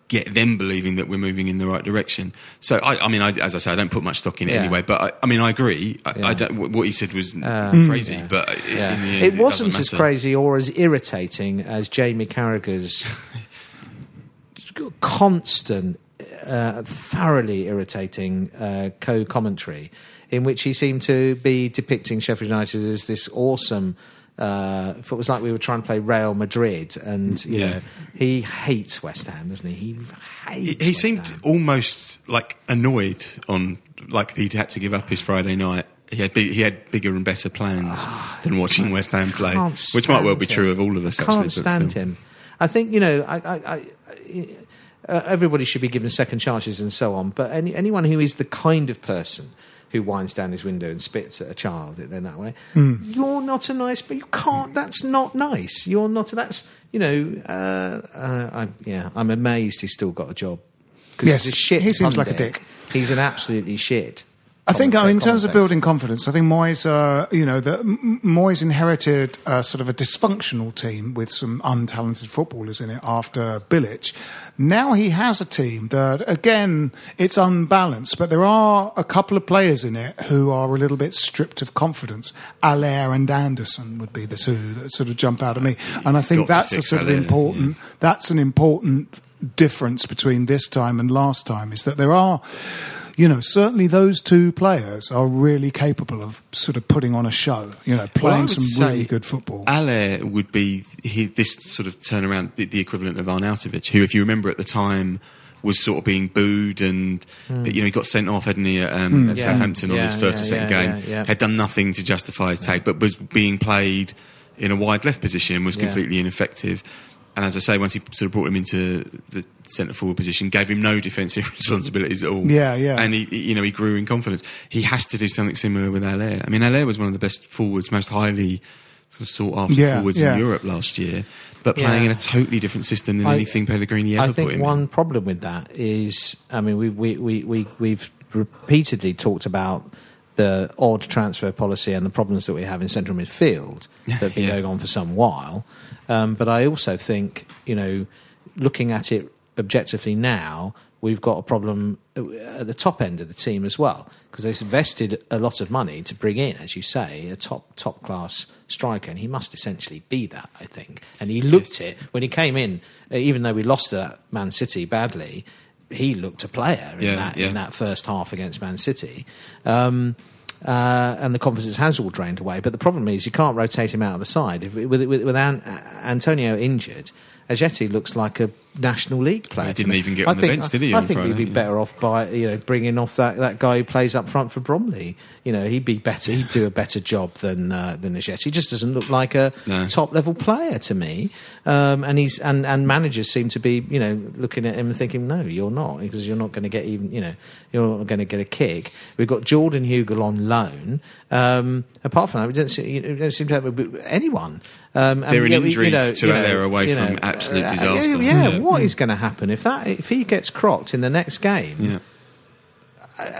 get them believing that we're moving in the right direction. So, I, I mean, I, as I say, I don't put much stock in it Yeah. anyway. But I, I mean, I agree. I, Yeah. I don't, what he said was Uh, crazy, yeah. but Yeah. in the end, it it wasn't doesn't as crazy or as irritating as Jamie Carragher's constant, uh, thoroughly irritating uh, co-commentary, in which he seemed to be depicting Sheffield United as this awesome. Uh, it was like we were trying to play Real Madrid, and you Yeah. know he hates West Ham, doesn't he? He He, hates. he seemed Ham. almost like annoyed on like he'd had to give up his Friday night. He had big, he had bigger and better plans than watching West Ham play, which might well be stand true him. of all of us. I Can't actually, stand still. him. I think you know. I, I, I, uh, everybody should be given second chances and so on. But any, anyone who is the kind of person who winds down his window and spits at a child in that way, Hmm. you're not a nice. But you can't. That's not nice. You're not. That's you know. Uh, uh, I, yeah, I'm amazed he's still got a job. 'Cause Yes, he's a shit he seems like a dick. He's an absolutely shit. I think, uh, commentator- in terms of building confidence, I think Moyes, uh, you know, M- Moyes inherited uh, sort of a dysfunctional team with some untalented footballers in it after Bilic. Now he has a team that, again, it's unbalanced, but there are a couple of players in it who are a little bit stripped of confidence. Haller and Anderson would be the two that sort of jump out at me, and I think that's a sort of Haller, important. That's an important difference between this time and last time is that there are you know, certainly those two players are really capable of sort of putting on a show, you know, playing would some really good football. Haller would be he, this sort of turnaround, the, the equivalent of Arnautovic, who, if you remember at the time, was sort of being booed and you know he got sent off, hadn't he, at, um, at Yeah. Southampton on his first yeah, or second yeah, game, yeah, yeah. had done nothing to justify his take, but was being played in a wide left position and was Yeah. completely ineffective. And as I say, once he sort of brought him into the centre forward position, gave him no defensive responsibilities at all. Yeah, yeah. And he, he- you know, he grew in confidence. He has to do something similar with Haller. I mean, Haller was one of the best forwards, most highly sort of sought after Yeah, forwards yeah. in Europe last year, but playing Yeah. in a totally different system than I- anything Pellegrini ever I think one in. problem with that is, I mean, we, we, we, we, we've repeatedly talked about the odd transfer policy and the problems that we have in central midfield that have been Yeah. going on for some while. Um, but I also think, you know, looking at it objectively now, we've got a problem at the top end of the team as well because they've invested a lot of money to bring in, as you say, a top top class striker, and he must essentially be that, I think. And he looked it when he came in, even though we lost to that Man City badly. He looked a player in, Yeah, that, yeah. in that first half against Man City. Um, uh, and the confidence has all drained away. But the problem is you can't rotate him out of the side. If, with with, with An, Antonio injured, Ajeti looks like a National League player. He didn't even get I on the think- bench, did he, I think we'd Friday? be better off by you know bringing off that, that guy who plays up front for Bromley. You know, he'd be better. He'd do a better job than uh, than Ajeti. He just doesn't look like a No. top level player to me. Um, and he's and, and managers seem to be you know looking at him and thinking, no, you're not because you're not going to get even you know you're not going to get a kick. We've got Jordan Hugill on loan. Um, apart from that, we don't, see, you know, we don't seem to have anyone. Um, and, They're an yeah, we- injury you know, to you Haller know, away you from know, absolute uh, disaster. Yeah, Yeah. what is going to happen if that if he gets crocked in the next game? Yeah.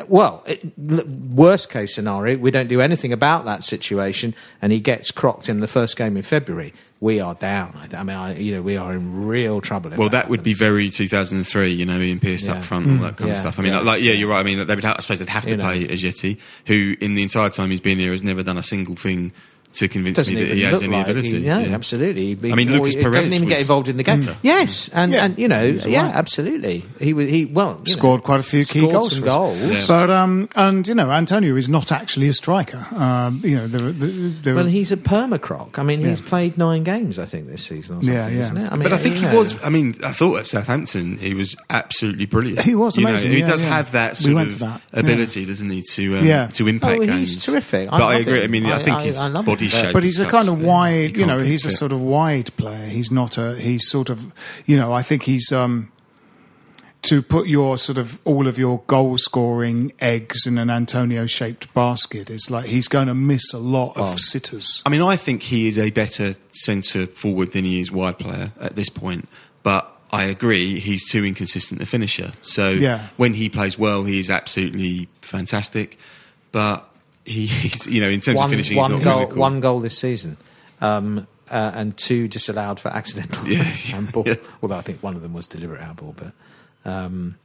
well, it, worst case scenario, we don't do anything about that situation, and he gets crocked in the first game in February. We are down. I, I mean, I, you know, we are in real trouble. if Well, that would be very 2003, you know, Ian Pearce Yeah. up front, all that kind Yeah, of stuff. I mean, yeah. like, yeah, you're right. I mean, they would have, I suppose they'd have to You know. play Ajeti, who, in the entire time he's been here, has never done a single thing to convince Doesn't me that he has any like ability. He, yeah, Yeah. absolutely. He- I mean, Lucas he Perez doesn't even get involved in the game. better. Yes, and, Yeah. and you know, yeah, right. absolutely. He was he well you know, Scored quite a few key goals. some goals. Yeah. But um, and you know, Antonio is not actually a striker. Um, you know, there, there, there, Well, he's a permacroc. I mean, he's Yeah. played nine games, I think, this season or something, Yeah, yeah. isn't it? I mean, But I think he know. was. I mean, I thought at Southampton he was absolutely brilliant. He was You know, amazing, he yeah, does yeah. have that We sort went of that, ability, doesn't he, to um, Yeah. to impact Oh, games. he's terrific. But I, agree. I mean, I, I- think his body him, but- but he's a kind of wide, you know, he's a sort of wide player. He's not a, he's sort of, you know, I think he's, um, to put your sort of all of your goal scoring eggs in an Antonio shaped basket is like he's going to miss a lot of sitters. I mean, I think he is a better centre forward than he is wide player at this point. But I agree, he's too inconsistent a finisher. So Yeah. when he plays well, he is absolutely fantastic. But he, he's, you know, in terms one, of finishing, one goal, physical. one goal this season, um, uh, and two disallowed for accidental Yeah, handball. yeah. Although I think one of them was deliberate handball, but um,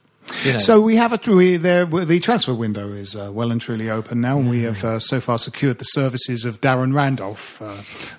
you know, So we have a we, there. The transfer window is uh, well and truly open now, and we have uh, so far secured the services of Darren Randolph, uh,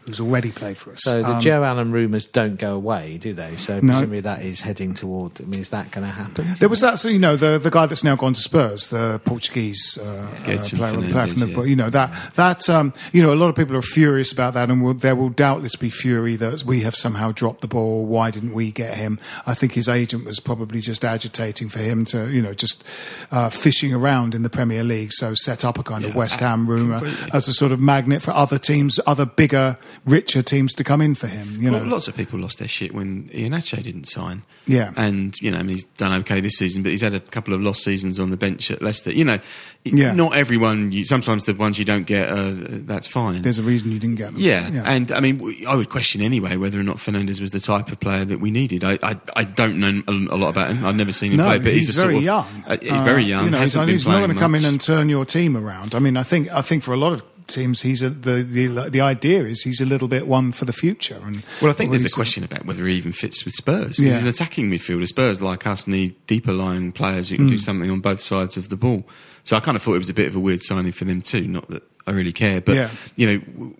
who's already played for us. so the Um, Joe Allen rumours don't go away, do they? So No. presumably that is heading toward. I mean, is that going to happen? There was that, so, you know, the the guy that's now gone to Spurs, the Portuguese uh, uh, player, player Fernandes, from the, yeah. you know that that um, you know a lot of people are furious about that, and will, there will doubtless be fury that we have somehow dropped the ball. Why didn't we get him? I think his agent was probably just agitating for him to, you know, just uh, fishing around in the Premier League, so set up a kind of West Ham rumour as a sort of magnet for other teams, other bigger, richer teams to come in for him. You Well, know, lots of people lost their shit when Iheanacho didn't sign. Yeah. and you know, I mean, he's done okay this season, but he's had a couple of lost seasons on the bench at Leicester. You know, Yeah. not everyone. You, sometimes the ones you don't get, uh, that's fine. there's a reason you didn't get them. Yeah. and I mean, I would question anyway whether or not Fernandes was the type of player that we needed. I, I, I don't know a, a lot about him. I've never seen him No, play, but he's, he's, very sort of, young. Uh, he's very Uh, young. You know, he's, he's not going to come in and turn your team around. I mean, I think I think for a lot of teams, he's a, the, the the idea is he's a little bit one for the future. And Well, I think there's a really sort of- question about whether he even fits with Spurs. Yeah. He's an attacking midfielder. Spurs, like us, need deeper lying players who can Hmm. do something on both sides of the ball. So I kind of thought it was a bit of a weird signing for them too. Not that I really care, but Yeah. you know,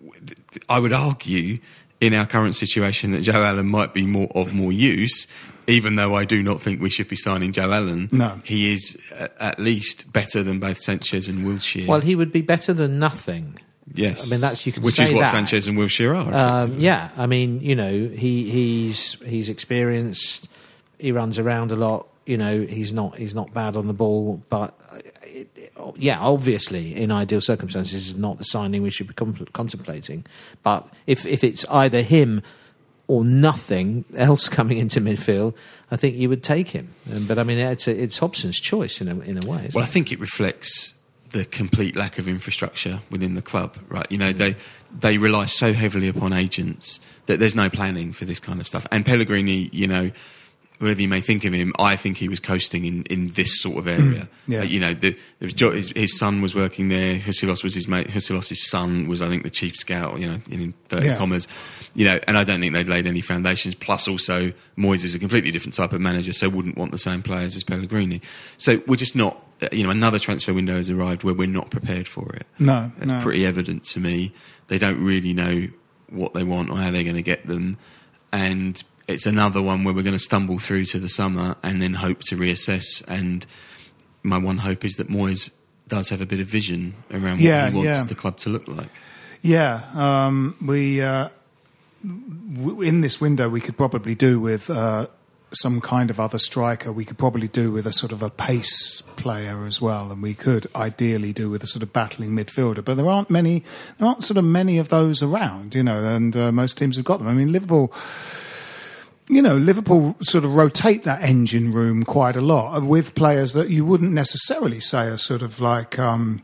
I would argue in our current situation that Joe Allen might be more of more use. Even though I do not think we should be signing Joe Allen, No. he is uh, at least better than both Sanchez and Wilshere. Well, he would be better than nothing. yes, I mean, that's- you can which say is what that. Sanchez and Wilshere are. Um, yeah, I mean, you know, he he's he's experienced. He runs around a lot. You know, he's not he's not bad on the ball, but uh, it, it- yeah, obviously, in ideal circumstances, is not the signing we should be com- contemplating. But if if it's either him or nothing else coming into midfield, I think you would take him. Um, but I mean, it's a, it's Hobson's choice in a in a way. isn't Well, I think it reflects the complete lack of infrastructure within the club, right? You know, they they rely so heavily upon agents that there's no planning for this kind of stuff. And Pellegrini, you know, whatever you may think of him, I think he was coasting in, in this sort of area. yeah. Uh, you know, the, there was jo- his, his son was working there. Husillos was his mate. Husillos' son was, I think, the chief scout. You know, in inverted Yeah. commas. You know, and I don't think they'd laid any foundations. Plus, also, Moyes is a completely different type of manager, so wouldn't want the same players as Pellegrini. So we're just not. You know, another transfer window has arrived where we're not prepared for it. No, it's no. pretty evident to me. They don't really know what they want or how they're going to get them, and it's another one where we're going to stumble through to the summer and then hope to reassess. And my one hope is that Moyes does have a bit of vision around what Yeah, he wants yeah. the club to look like. Yeah, um, we uh, in this window we could probably do with uh, some kind of other striker. We could probably do with a sort of a pace player as well, and we could ideally do with a sort of battling midfielder. But there aren't many. There aren't sort of many of those around, you know. And uh, most teams have got them. I mean, Liverpool. You know, Liverpool sort of rotate that engine room quite a lot with players that you wouldn't necessarily say are sort of like. Um,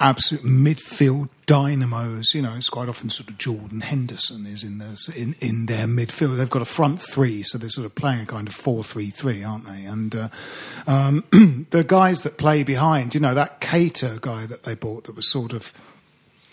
absolute midfield dynamos. You know, it's quite often sort of Jordan Henderson is in their, in, in their midfield. They've got a front three, so they're sort of playing a kind of four-three-three, aren't they? And uh, um, the guys that play behind, you know, that Keita guy that they bought that was sort of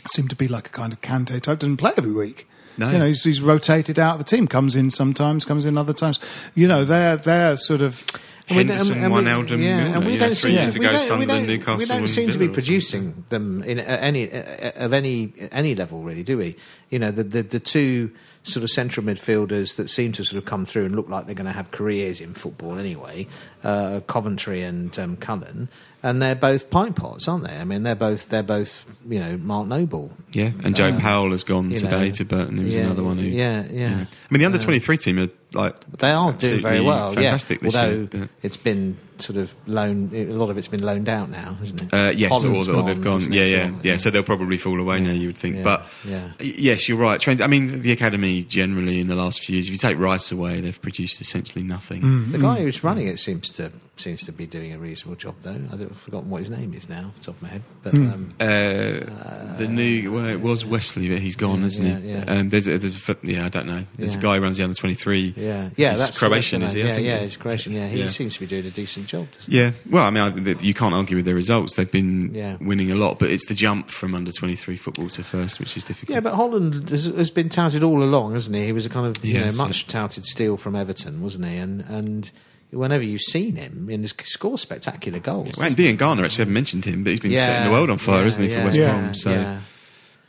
seemed to be like a kind of Kante type, doesn't play every week. No. You know, he's, he's rotated out of the team, comes in sometimes, comes in other times. You know, they're they're sort of And we don't- Henderson, and we- Wijnaldum, yeah, Milner, and we don't three seem years to, ago, we don't, we Sunderland, Newcastle we don't and seem to be producing them in at any uh, of any any level, really, do we? You know, the, the the two sort of central midfielders that seem to sort of come through and look like they're going to have careers in football anyway, uh, Coventry and um, Cullen, and they're both pint pots, aren't they? I mean, they're both they're both you know Mark Noble. Yeah, and Joe Uh, Powell has gone today know, to Burton. He was yeah, another one who. yeah, yeah. I mean, the under twenty three team are like They are doing very well. fantastic yeah. this Although year. but- it's been sort of loan. A lot of it's been loaned out now, hasn't it? Uh, yes, or, Holland's or they've gone. isn't Yeah, yeah, yeah, So they'll probably fall away now. You would think, Yeah, but yeah. yes, you're right. Trends. I mean, the academy generally in the last few years, if you take Rice away, they've produced essentially nothing. Mm. The guy who's running it seems to seems to be doing a reasonable job, though. I've forgotten what his name is now, off the top of my head. But Hmm. um, Uh, the new well, it was Wesley, but he's gone, Yeah, hasn't he? yeah, yeah. Um, there's, a, there's, a, f- yeah, I don't know. There's a guy who runs the under twenty three. Yeah, yeah, he's that's Croatian, that's is the he? I name. think Yeah, yeah, he's Croatian. Yeah, he Yeah. seems to be doing a decent job. doesn't he? Yeah, well, I mean, I, th- you can't argue with the results. They've been Yeah. winning a lot, but it's the jump from under 23 football to first, which is difficult. Yeah, but Holland has, has been touted all along, hasn't he? He was a kind of you Yes, know much touted steal from Everton, wasn't he? And and whenever you've seen him, and he scores spectacular goals. Well, and Diangana actually haven't mentioned him, but he's been Yeah, setting the world on fire, yeah, isn't he, for yeah, West yeah, Brom? So,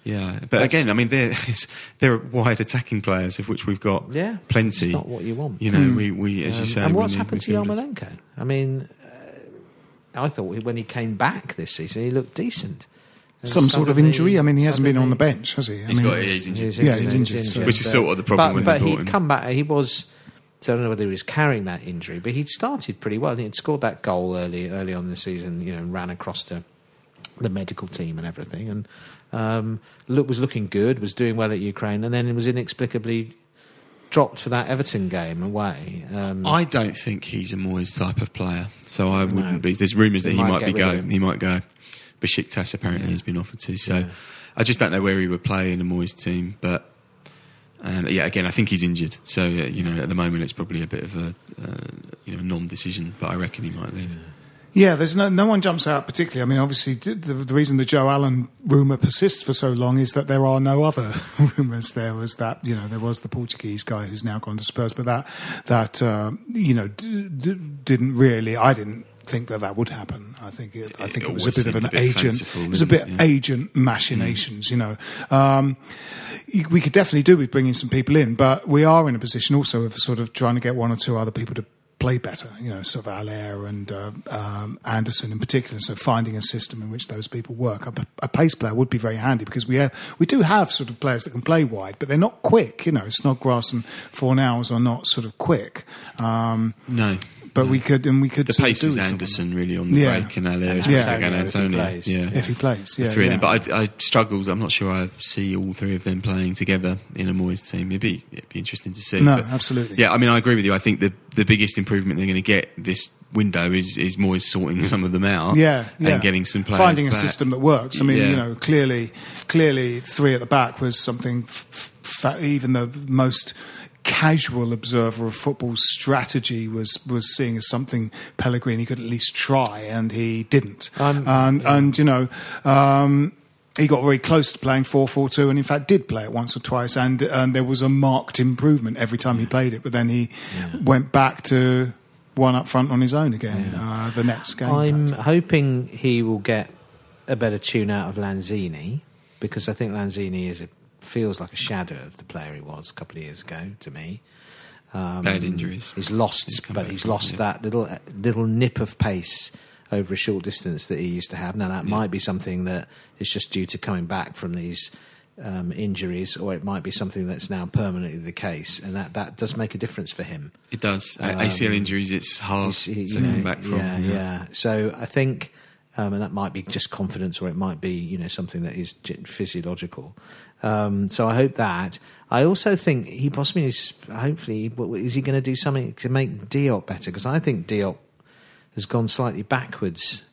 yeah. yeah. But That's- again, I mean, they're it's, they're wide attacking players, of which we've got Yeah, plenty. It's not what you want. You know, we, we as you Um, say, and what's need happened to midfielders. Yarmolenko? I mean, uh, I thought when he came back this season, he looked decent. And Some sort of injury. I mean, he hasn't been on the bench, has he? I He's mean, got he's injured. He's Yeah, injured, he's injured, Which is but- sort of the problem But, when but he'd him. come back. He was. So I don't know whether he was carrying that injury, but he'd started pretty well. He'd scored that goal early, early on in the season. You know, and ran across to the medical team and everything, and um, look was looking good. Was doing well at Ukraine, and then it was inexplicably dropped for that Everton game away. Um, I don't think he's a Moyes type of player, so I wouldn't be. There's rumours that he might might be get rid of go. him. He might go. Besiktas apparently has been offered to. So I just don't know where he would play in a Moyes team. But um, yeah, again, I think he's injured. So uh, you know, at the moment, it's probably a bit of a uh, you know non-decision. But I reckon he might leave. Yeah, there's no no one jumps out particularly. I mean, obviously, the, the reason the Joe Allen rumor persists for so long is that there are no other rumors. There was that you know there was the Portuguese guy who's now gone to Spurs, but that that uh, you know d- d- didn't really. I didn't think that that would happen. I think it, I think it was a bit of an bit agent. It was a bit? Yeah. agent machinations. You know. Um, we could definitely do with bringing some people in, but we are in a position also of sort of trying to get one or two other people to play better. You know, sort of Haller and uh, um, Anderson in particular. So finding a system in which those people work. A, a pace player would be very handy because we have, we do have sort of players that can play wide, but they're not quick. You know, Snodgrass and Hours are not sort of quick. Um, No. But we could and we could The sort of pace is with someone. Anderson really on the Yeah. break, and Haller is Yeah. probably Antonio, if he Antonio. plays. Yeah. if he plays. the Yeah, three yeah. of them. But I, I struggled. I'm not sure I see all three of them playing together in a Moyes team. It'd be, it'd be interesting to see. No, But, absolutely. Yeah, I mean, I agree with you. I think the the biggest improvement they're going to get this window is is Moyes sorting some of them out. yeah, yeah. and getting some players finding a back. system that works. I mean, Yeah. you know, clearly, clearly, three at the back was something. F- f- even the most casual observer of football strategy was was seeing as something Pellegrini could at least try, and he didn't. Um, and and you know. Um, he got very close to playing 4-4-2 and in fact did play it once or twice and, and there was a marked improvement every time he played it but then he went back to one up front on his own again uh, the next game I'm hoping he will get a better tune out of Lanzini because I think Lanzini is a, feels like a shadow of the player he was a couple of years ago to me. Um, Bad injuries. He's lost, He's but he's lost yeah. that little little nip of pace over a short distance that he used to have. Now that might be something that is just due to coming back from these. Um, injuries, or it might be something that's now permanently the case, and that, that does make a difference for him. It does. Um, ACL injuries, it's hard to come back from. Yeah, yeah. So I think, um, and that might be just confidence, or it might be you know something that is physiological. Um, so I hope that. I also think he possibly is. Hopefully, is he going to do something to make Diop better? Because I think Diop has gone slightly backwards.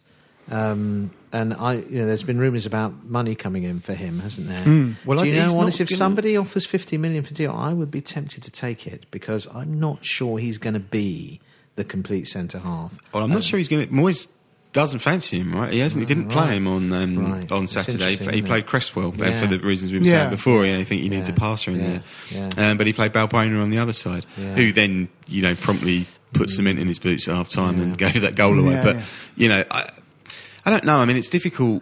Um, and I, you know, there's been rumours about money coming in for him, hasn't there? Hmm. Well, do I- you know, he's honest, if gonna- somebody offers 50 million for Diop, I would be tempted to take it because I'm not sure he's going to be the complete centre half. Well, I'm not sure he's going to. Moyes doesn't fancy him, right? He hasn't. He didn't play him on um, Right. on Saturday. He, interesting, he played it? Cresswell Yeah. for the reasons we were Yeah. saying before. You know, I think he needs a passer in Yeah. there. Yeah. Um, but he played Balbuena on the other side, Yeah. who then you know promptly put cement in his boots at half time and gave that goal away. Yeah, but yeah. you know, I, I don't know. I mean, it's difficult.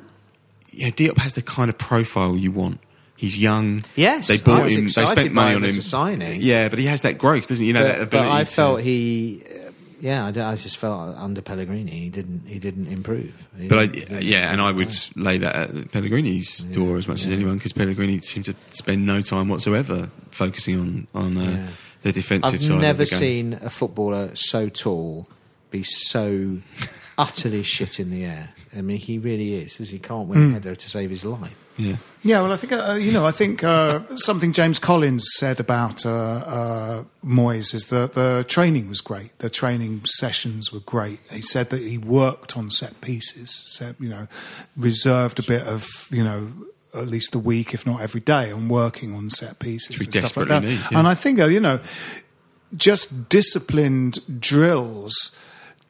You know, Diop has the kind of profile you want. He's young. Yes, they bought I was him. They spent money on him. signing. Yeah, but he has that growth, doesn't he? You know, that but, but ability. I to- felt he, uh, yeah, I just felt under Pellegrini he didn't he didn't improve. He But I, didn't- yeah, and I would lay that at Pellegrini's door as much as anyone because Pellegrini seemed to spend no time whatsoever focusing on on uh, Yeah. the defensive I've side. never of the game. seen a footballer so tall be so utterly shit in the air. I mean, he really is, as he can't win a header to save his life. Yeah. Yeah, well, I think uh, you know. I think uh, something James Collins said about uh, uh, Moyes is that the training was great. The training sessions were great. He said that he worked on set pieces. Said you know, reserved a bit of you know at least a week, if not every day, on working on set pieces Which and stuff like that. need, yeah. And I think uh, you know, just disciplined drills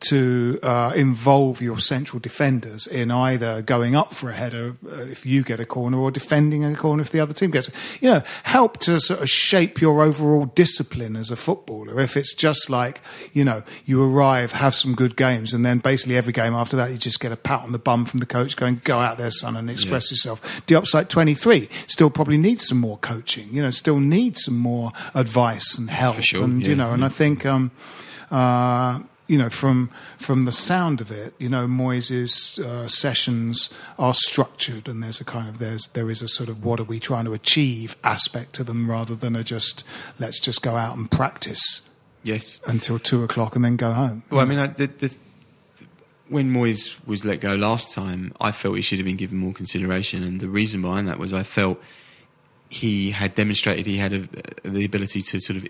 to uh, involve your central defenders in either going up for a header uh, if you get a corner or defending a corner if the other team gets it. You know, help to sort of shape your overall discipline as a footballer. If it's just like, you know, you arrive, have some good games, and then basically every game after that you just get a pat on the bum from the coach going, go out there, son, and express yourself. Diop's like 23, still probably needs some more coaching, you know, still needs some more advice and help. sure, and, you yeah, know, and yeah. I think, um, uh, you know, from from the sound of it, you know, Moyes' uh, sessions are structured, and there's a kind of there's there is a sort of what are we trying to achieve aspect to them, rather than a just let's just go out and practice Yes. until two o'clock and then go home. Well, I mean, I, the, the, when Moyes was let go last time, I felt he should have been given more consideration, and the reason behind that was I felt he had demonstrated he had a, the ability to sort of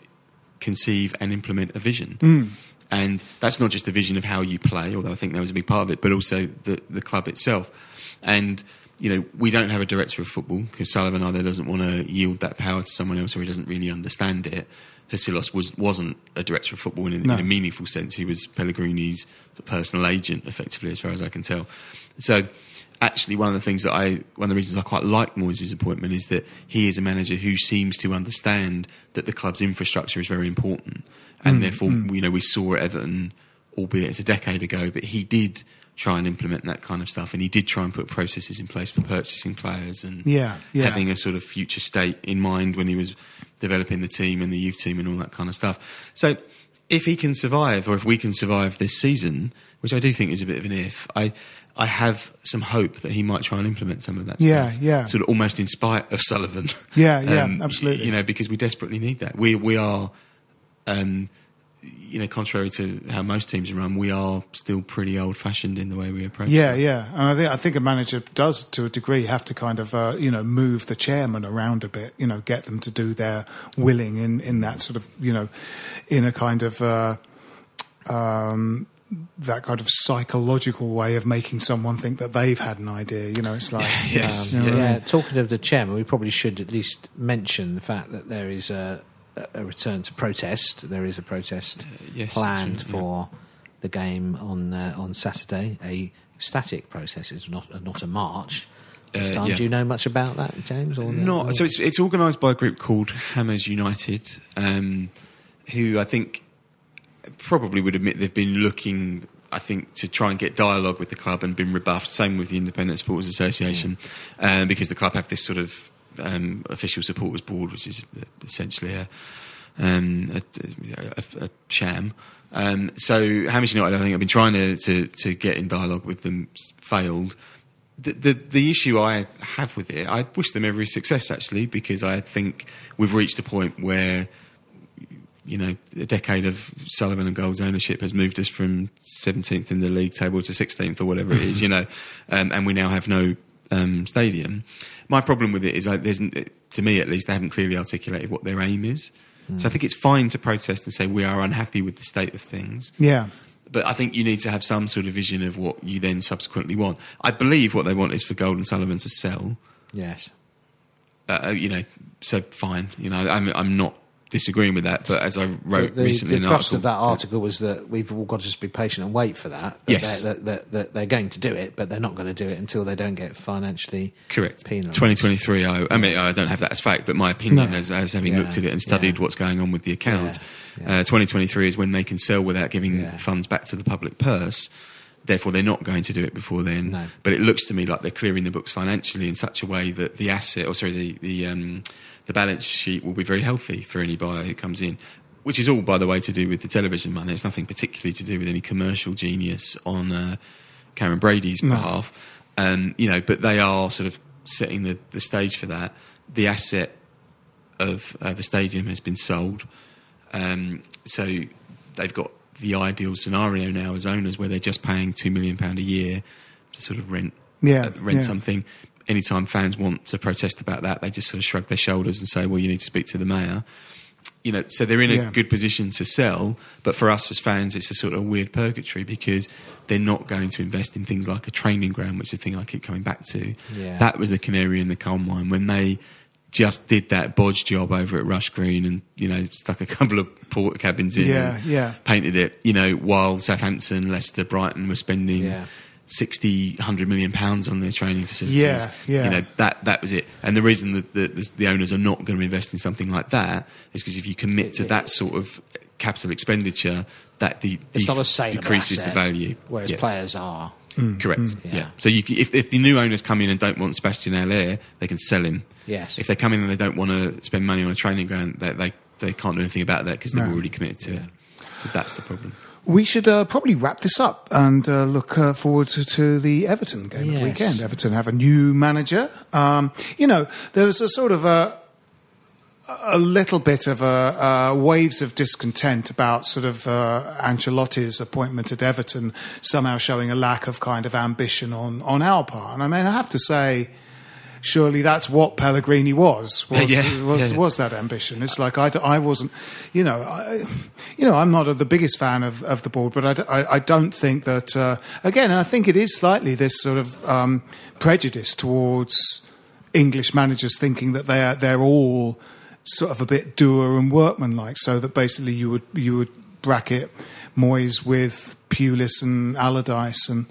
conceive and implement a vision. Hmm. And that's not just the vision of how you play, although I think that was a big part of it, but also the, the club itself. And, you know, we don't have a director of football because Sullivan either doesn't want to yield that power to someone else or he doesn't really understand it. Husillos was, wasn't a director of football in, No. in a meaningful sense. He was Pellegrini's personal agent, effectively, as far as I can tell. So, actually, one of the things that I, one of the reasons I quite like Moyes' appointment is that he is a manager who seems to understand that the club's infrastructure is very important, and hmm, therefore, hmm. you know, we saw at Everton, albeit it's a decade ago, but he did try and implement that kind of stuff, and he did try and put processes in place for purchasing players and Yeah, yeah. having a sort of future state in mind when he was developing the team and the youth team and all that kind of stuff. So if he can survive, or if we can survive this season, which I do think is a bit of an if, I I have some hope that he might try and implement some of that Yeah, stuff. yeah. Sort of almost in spite of Sullivan. Yeah, yeah, absolutely. You know, because we desperately need that. We we are. Um, you know, contrary to how most teams are run, we are still pretty old-fashioned in the way we approach. Yeah, it. yeah, and I think I think a manager does to a degree have to kind of uh, you know move the chairman around a bit, you know, get them to do their willing in in that sort of you know in a kind of. Uh, um, that kind of psychological way of making someone think that they've had an idea. You know, it's like Yes. you know Yeah. what I mean? Yeah, talking of the chairman, we probably should at least mention the fact that there is a, a return to protest. There is a protest yes, planned that's right, yeah. for the game on uh, on Saturday. A static protest is not uh, not a march. This Uh, time, yeah. do you know much about that, James? Or No, so it's it's organised by a group called Hammers United, um, who I think probably would admit they've been looking, I think, to try and get dialogue with the club and been rebuffed. Same with the Independent Supporters Association, um, because the club have this sort of um, official supporters board, which is essentially a um, a, a, a sham. Um, so Hammers United, I think, have been trying to, to, to get in dialogue with them, failed. The, the the issue I have with it, I wish them every success actually, because I think we've reached a point where you know, a decade of Sullivan and Gold's ownership has moved us from 17th in the league table to 16th or whatever it is, you know, um, and we now have no um, stadium. My problem with it is, I, there's, to me at least, they haven't clearly articulated what their aim is. So I think it's fine to protest and say we are unhappy with the state of things. yeah. But I think you need to have some sort of vision of what you then subsequently want. I believe what they want is for Gold and Sullivan to sell yes. uh, you know, so fine. You know, I'm, I'm not disagreeing with that. But as I wrote the, the, recently the thrust article, of that article was that we've all got to just be patient and wait for that. that Yes. they're, that, that, they're going to do it, but they're not going to do it until they don't get financially correct. penalised. 2023. I, I mean, I don't have that as fact, but my opinion, No. as, as having Yeah, looked at it and studied yeah. what's going on with the account, Yeah. Uh, 2023 is when they can sell without giving funds back to the public purse. Therefore, they're not going to do it before then. No. But it looks to me like they're clearing the books financially in such a way that the asset, or sorry, the the um, the balance sheet will be very healthy for any buyer who comes in. Which is all, by the way, to do with the television money. It's nothing particularly to do with any commercial genius on uh, Karen Brady's behalf. Um, you know, but they are sort of setting the, the stage for that. The asset of uh, the stadium has been sold, um, so they've got the ideal scenario now as owners, where they're just paying two million pound a year to sort of rent Yeah, uh, rent yeah. something. Anytime fans want to protest about that, they just sort of shrug their shoulders and say, "Well, you need to speak to the mayor." You know, so they're in a Yeah. good position to sell, but for us as fans, it's a sort of weird purgatory because they're not going to invest in things like a training ground, which is the thing I keep coming back to. Yeah. That was the canary in the coal mine when they just did that bodge job over at Rush Green and you know stuck a couple of port cabins in, Yeah, and yeah. painted it. You know, while Southampton, Leicester, Brighton were spending. Yeah. 60, 100 million pounds on their training facilities. Yeah, yeah. You know, that, that was it. And the reason that the, the, the owners are not going to invest in something like that is because if you commit to that sort of capital expenditure, that de- It's de- not a saleable decreases the value. Whereas Yeah. players are. Mm, Correct. Yeah. Yeah. So you, if, if the new owners come in and don't want Sébastien Haller, they can sell him. Yes. If they come in and they don't want to spend money on a training ground, they, they, they can't do anything about that because they've No. already committed to it. So that's the problem. We should uh, probably wrap this up and uh, look uh, forward to, to the Everton game of the weekend. Everton have a new manager. Um, you know, there was a sort of a, a little bit of a, uh, waves of discontent about sort of uh, Ancelotti's appointment at Everton somehow showing a lack of kind of ambition on, on our part. And I mean, I have to say, surely that's what Pellegrini was. Was, Yeah, was, yeah. was that ambition? It's like I, I wasn't, you know, I, you know, I'm not the biggest fan of, of the board, but I I don't think that. Uh, again, I think it is slightly this sort of um, prejudice towards English managers thinking that they're they're all sort of a bit doer and workmanlike, so that basically you would you would bracket Moyes with Pulis and Allardyce and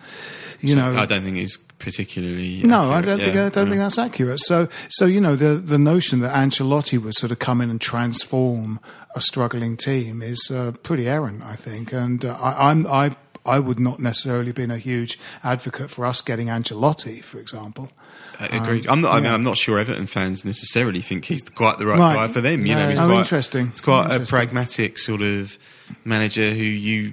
you know I don't think it's particularly. no, I don't think Yeah, I don't no. think that's accurate. So, so you know, the the notion that Ancelotti would sort of come in and transform a struggling team is uh, pretty errant, I think. And uh, I, I'm I I would not necessarily been a huge advocate for us getting Ancelotti, for example. I Agreed. I'm not. I mean, yeah. I'm not sure Everton fans necessarily think he's quite the right, Right. guy for them. You No. know, he's Oh, quite interesting. It's quite a pragmatic sort of manager who you.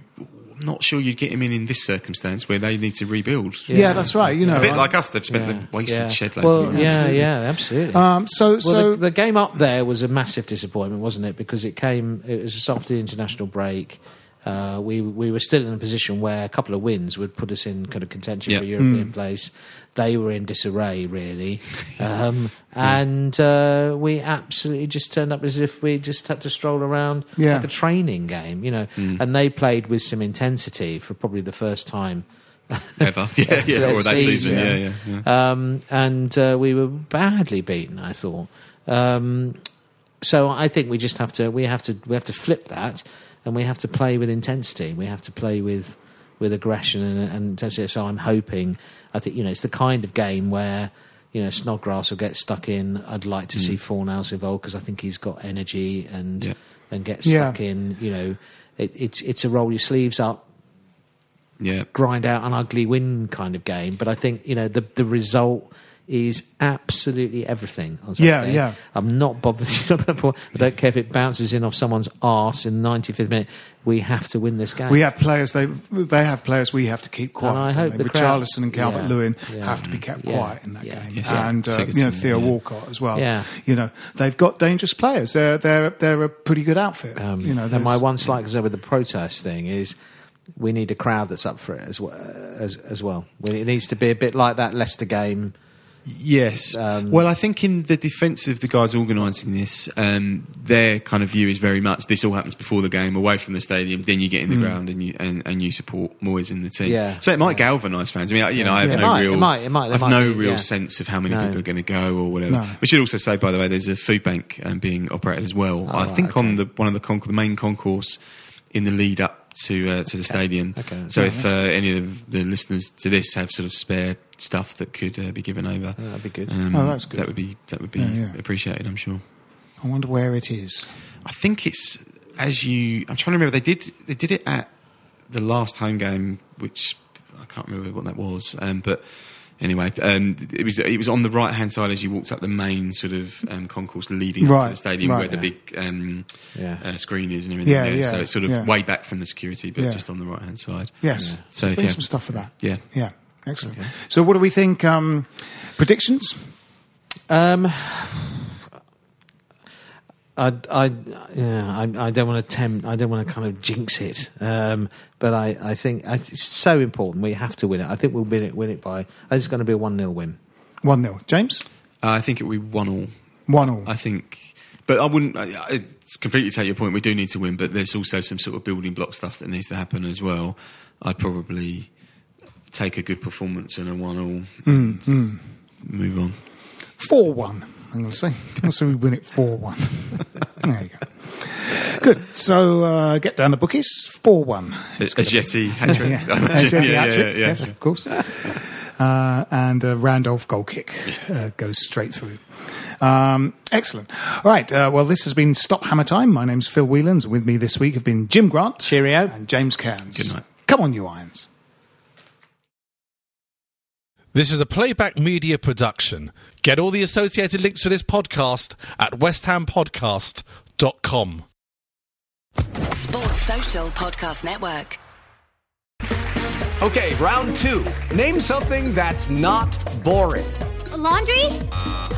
I'm not sure you'd get him in in this circumstance where they need to rebuild. Yeah, that's right. You know, a bit I- like us. They've spent Yeah. the wasted yeah. shed loads well, of money. yeah, yeah, absolutely. Um, so, well, so the, the game up there was a massive disappointment, wasn't it? Because it came, it was just after the international break. Uh, we we were still in a position where a couple of wins would put us in kind of contention Yeah. for a. European place. They were in disarray, really, um, and uh, we absolutely just turned up as if we just had to stroll around Yeah. like a training game, you know. And they played with some intensity for probably the first time ever. Yeah, yeah. that Or that season. season. Yeah, yeah. yeah. um, and uh, we were badly beaten. I thought. Um, so I think we just have to we have to we have to flip that, and we have to play with intensity. We have to play with with aggression and, and intensity. So I'm hoping. I think you know it's the kind of game where. You know, Snodgrass will get stuck in. I'd like to hmm. see Fornals involved because I think he's got energy and Yeah. and get Yeah. stuck in. You know, it, it's it's a roll your sleeves up, yeah. grind out an ugly win kind of game. But I think you know the the result is absolutely everything. On Yeah, Saturday. yeah. I'm not bothered. I don't care if it bounces in off someone's arse in the 95th minute. We have to win this game. we have players. They they have players. We have to keep quiet. And I hope they? the crowd- Richarlison and Calvert Yeah, Lewin yeah. have to be kept Yeah, quiet in that yeah. game, Yes. and uh, you know Theo yeah. Walcott as well. Yeah. You know they've got dangerous players. They're they're they're a pretty good outfit. Um, you know, and my one slight concern with the protest thing is we need a crowd that's up for it as well. As, as well, it needs to be a bit like that Leicester game. Yes. Um, well, I think in the defence of the guys organising this, um, their kind of view is very much this all happens before the game, away from the stadium. Then you get in the ground and you and, and you support Moyes in the team. Mm. Yeah. So it might galvanise fans. I mean, I- you know, I have Yeah. no might, real, it might, it might, I have might no be, real yeah. sense of how many No. people are going to go or whatever. No. We should also say, by the way, there's a food bank um, being operated as well. I Oh, right, think on the one of the, con- the main concourse in the lead up to uh, to the stadium. Okay. So Yeah, if uh, any of the listeners to this have sort of spare stuff that could uh, be given over, Oh, that'd be good. um, Oh, that's good. That would be that would be Yeah, yeah. appreciated. I'm sure. I wonder where it is. I think it's as you. I'm trying to remember. They did they did it at the last home game, which I can't remember what that was. Um, but anyway, um, it was it was on the right hand side as you walked up the main sort of um, concourse leading up to the stadium, right, where the big um, Yeah. uh, screen is and everything. Yeah, there. yeah, So it's sort of yeah. way back from the security, but Yeah. just on the right hand side. Yes. So bring you- some stuff for that. Yeah. Yeah. Excellent. So what do we think? Um, predictions? Um, I, I, yeah, I, I don't want to tempt. I don't want to kind of jinx it. Um, but I, I think it's so important. We have to win it. I think we'll win it. Win it by. It's going to be a one 0 win. One 0 James. Uh, I think it will be one all. One all. I think, but I wouldn't. I, I it's completely take your point. We do need to win, but there's also some sort of building block stuff that needs to happen as well. I'd probably take a good performance and a one all. Mm, mm. Move on. Four one. I'm going to say. I'm say we win it four one. there you go. Good. So uh, get down the bookies. Four one. It's a Jetty hat trick. yeah. Jetty yeah, hat. Yeah, yes, of course. Uh, and a Randolph goal kick uh, goes straight through. Um, excellent. All right. Uh, well, this has been Stop Hammer Time. My name's Phil Whelans. With me this week have been Jim Grant. Cheerio. And James Cairns. Good night. Come on, you Irons. This is a playback media production. Get all the associated links for this podcast at westhampodcast.com. Sports Social Podcast Network. Okay, round two. Name something that's not boring. A laundry?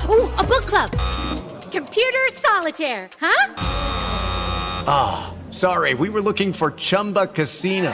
Ooh, a book club. Computer solitaire, huh? Ah, oh, sorry, we were looking for Chumba Casino.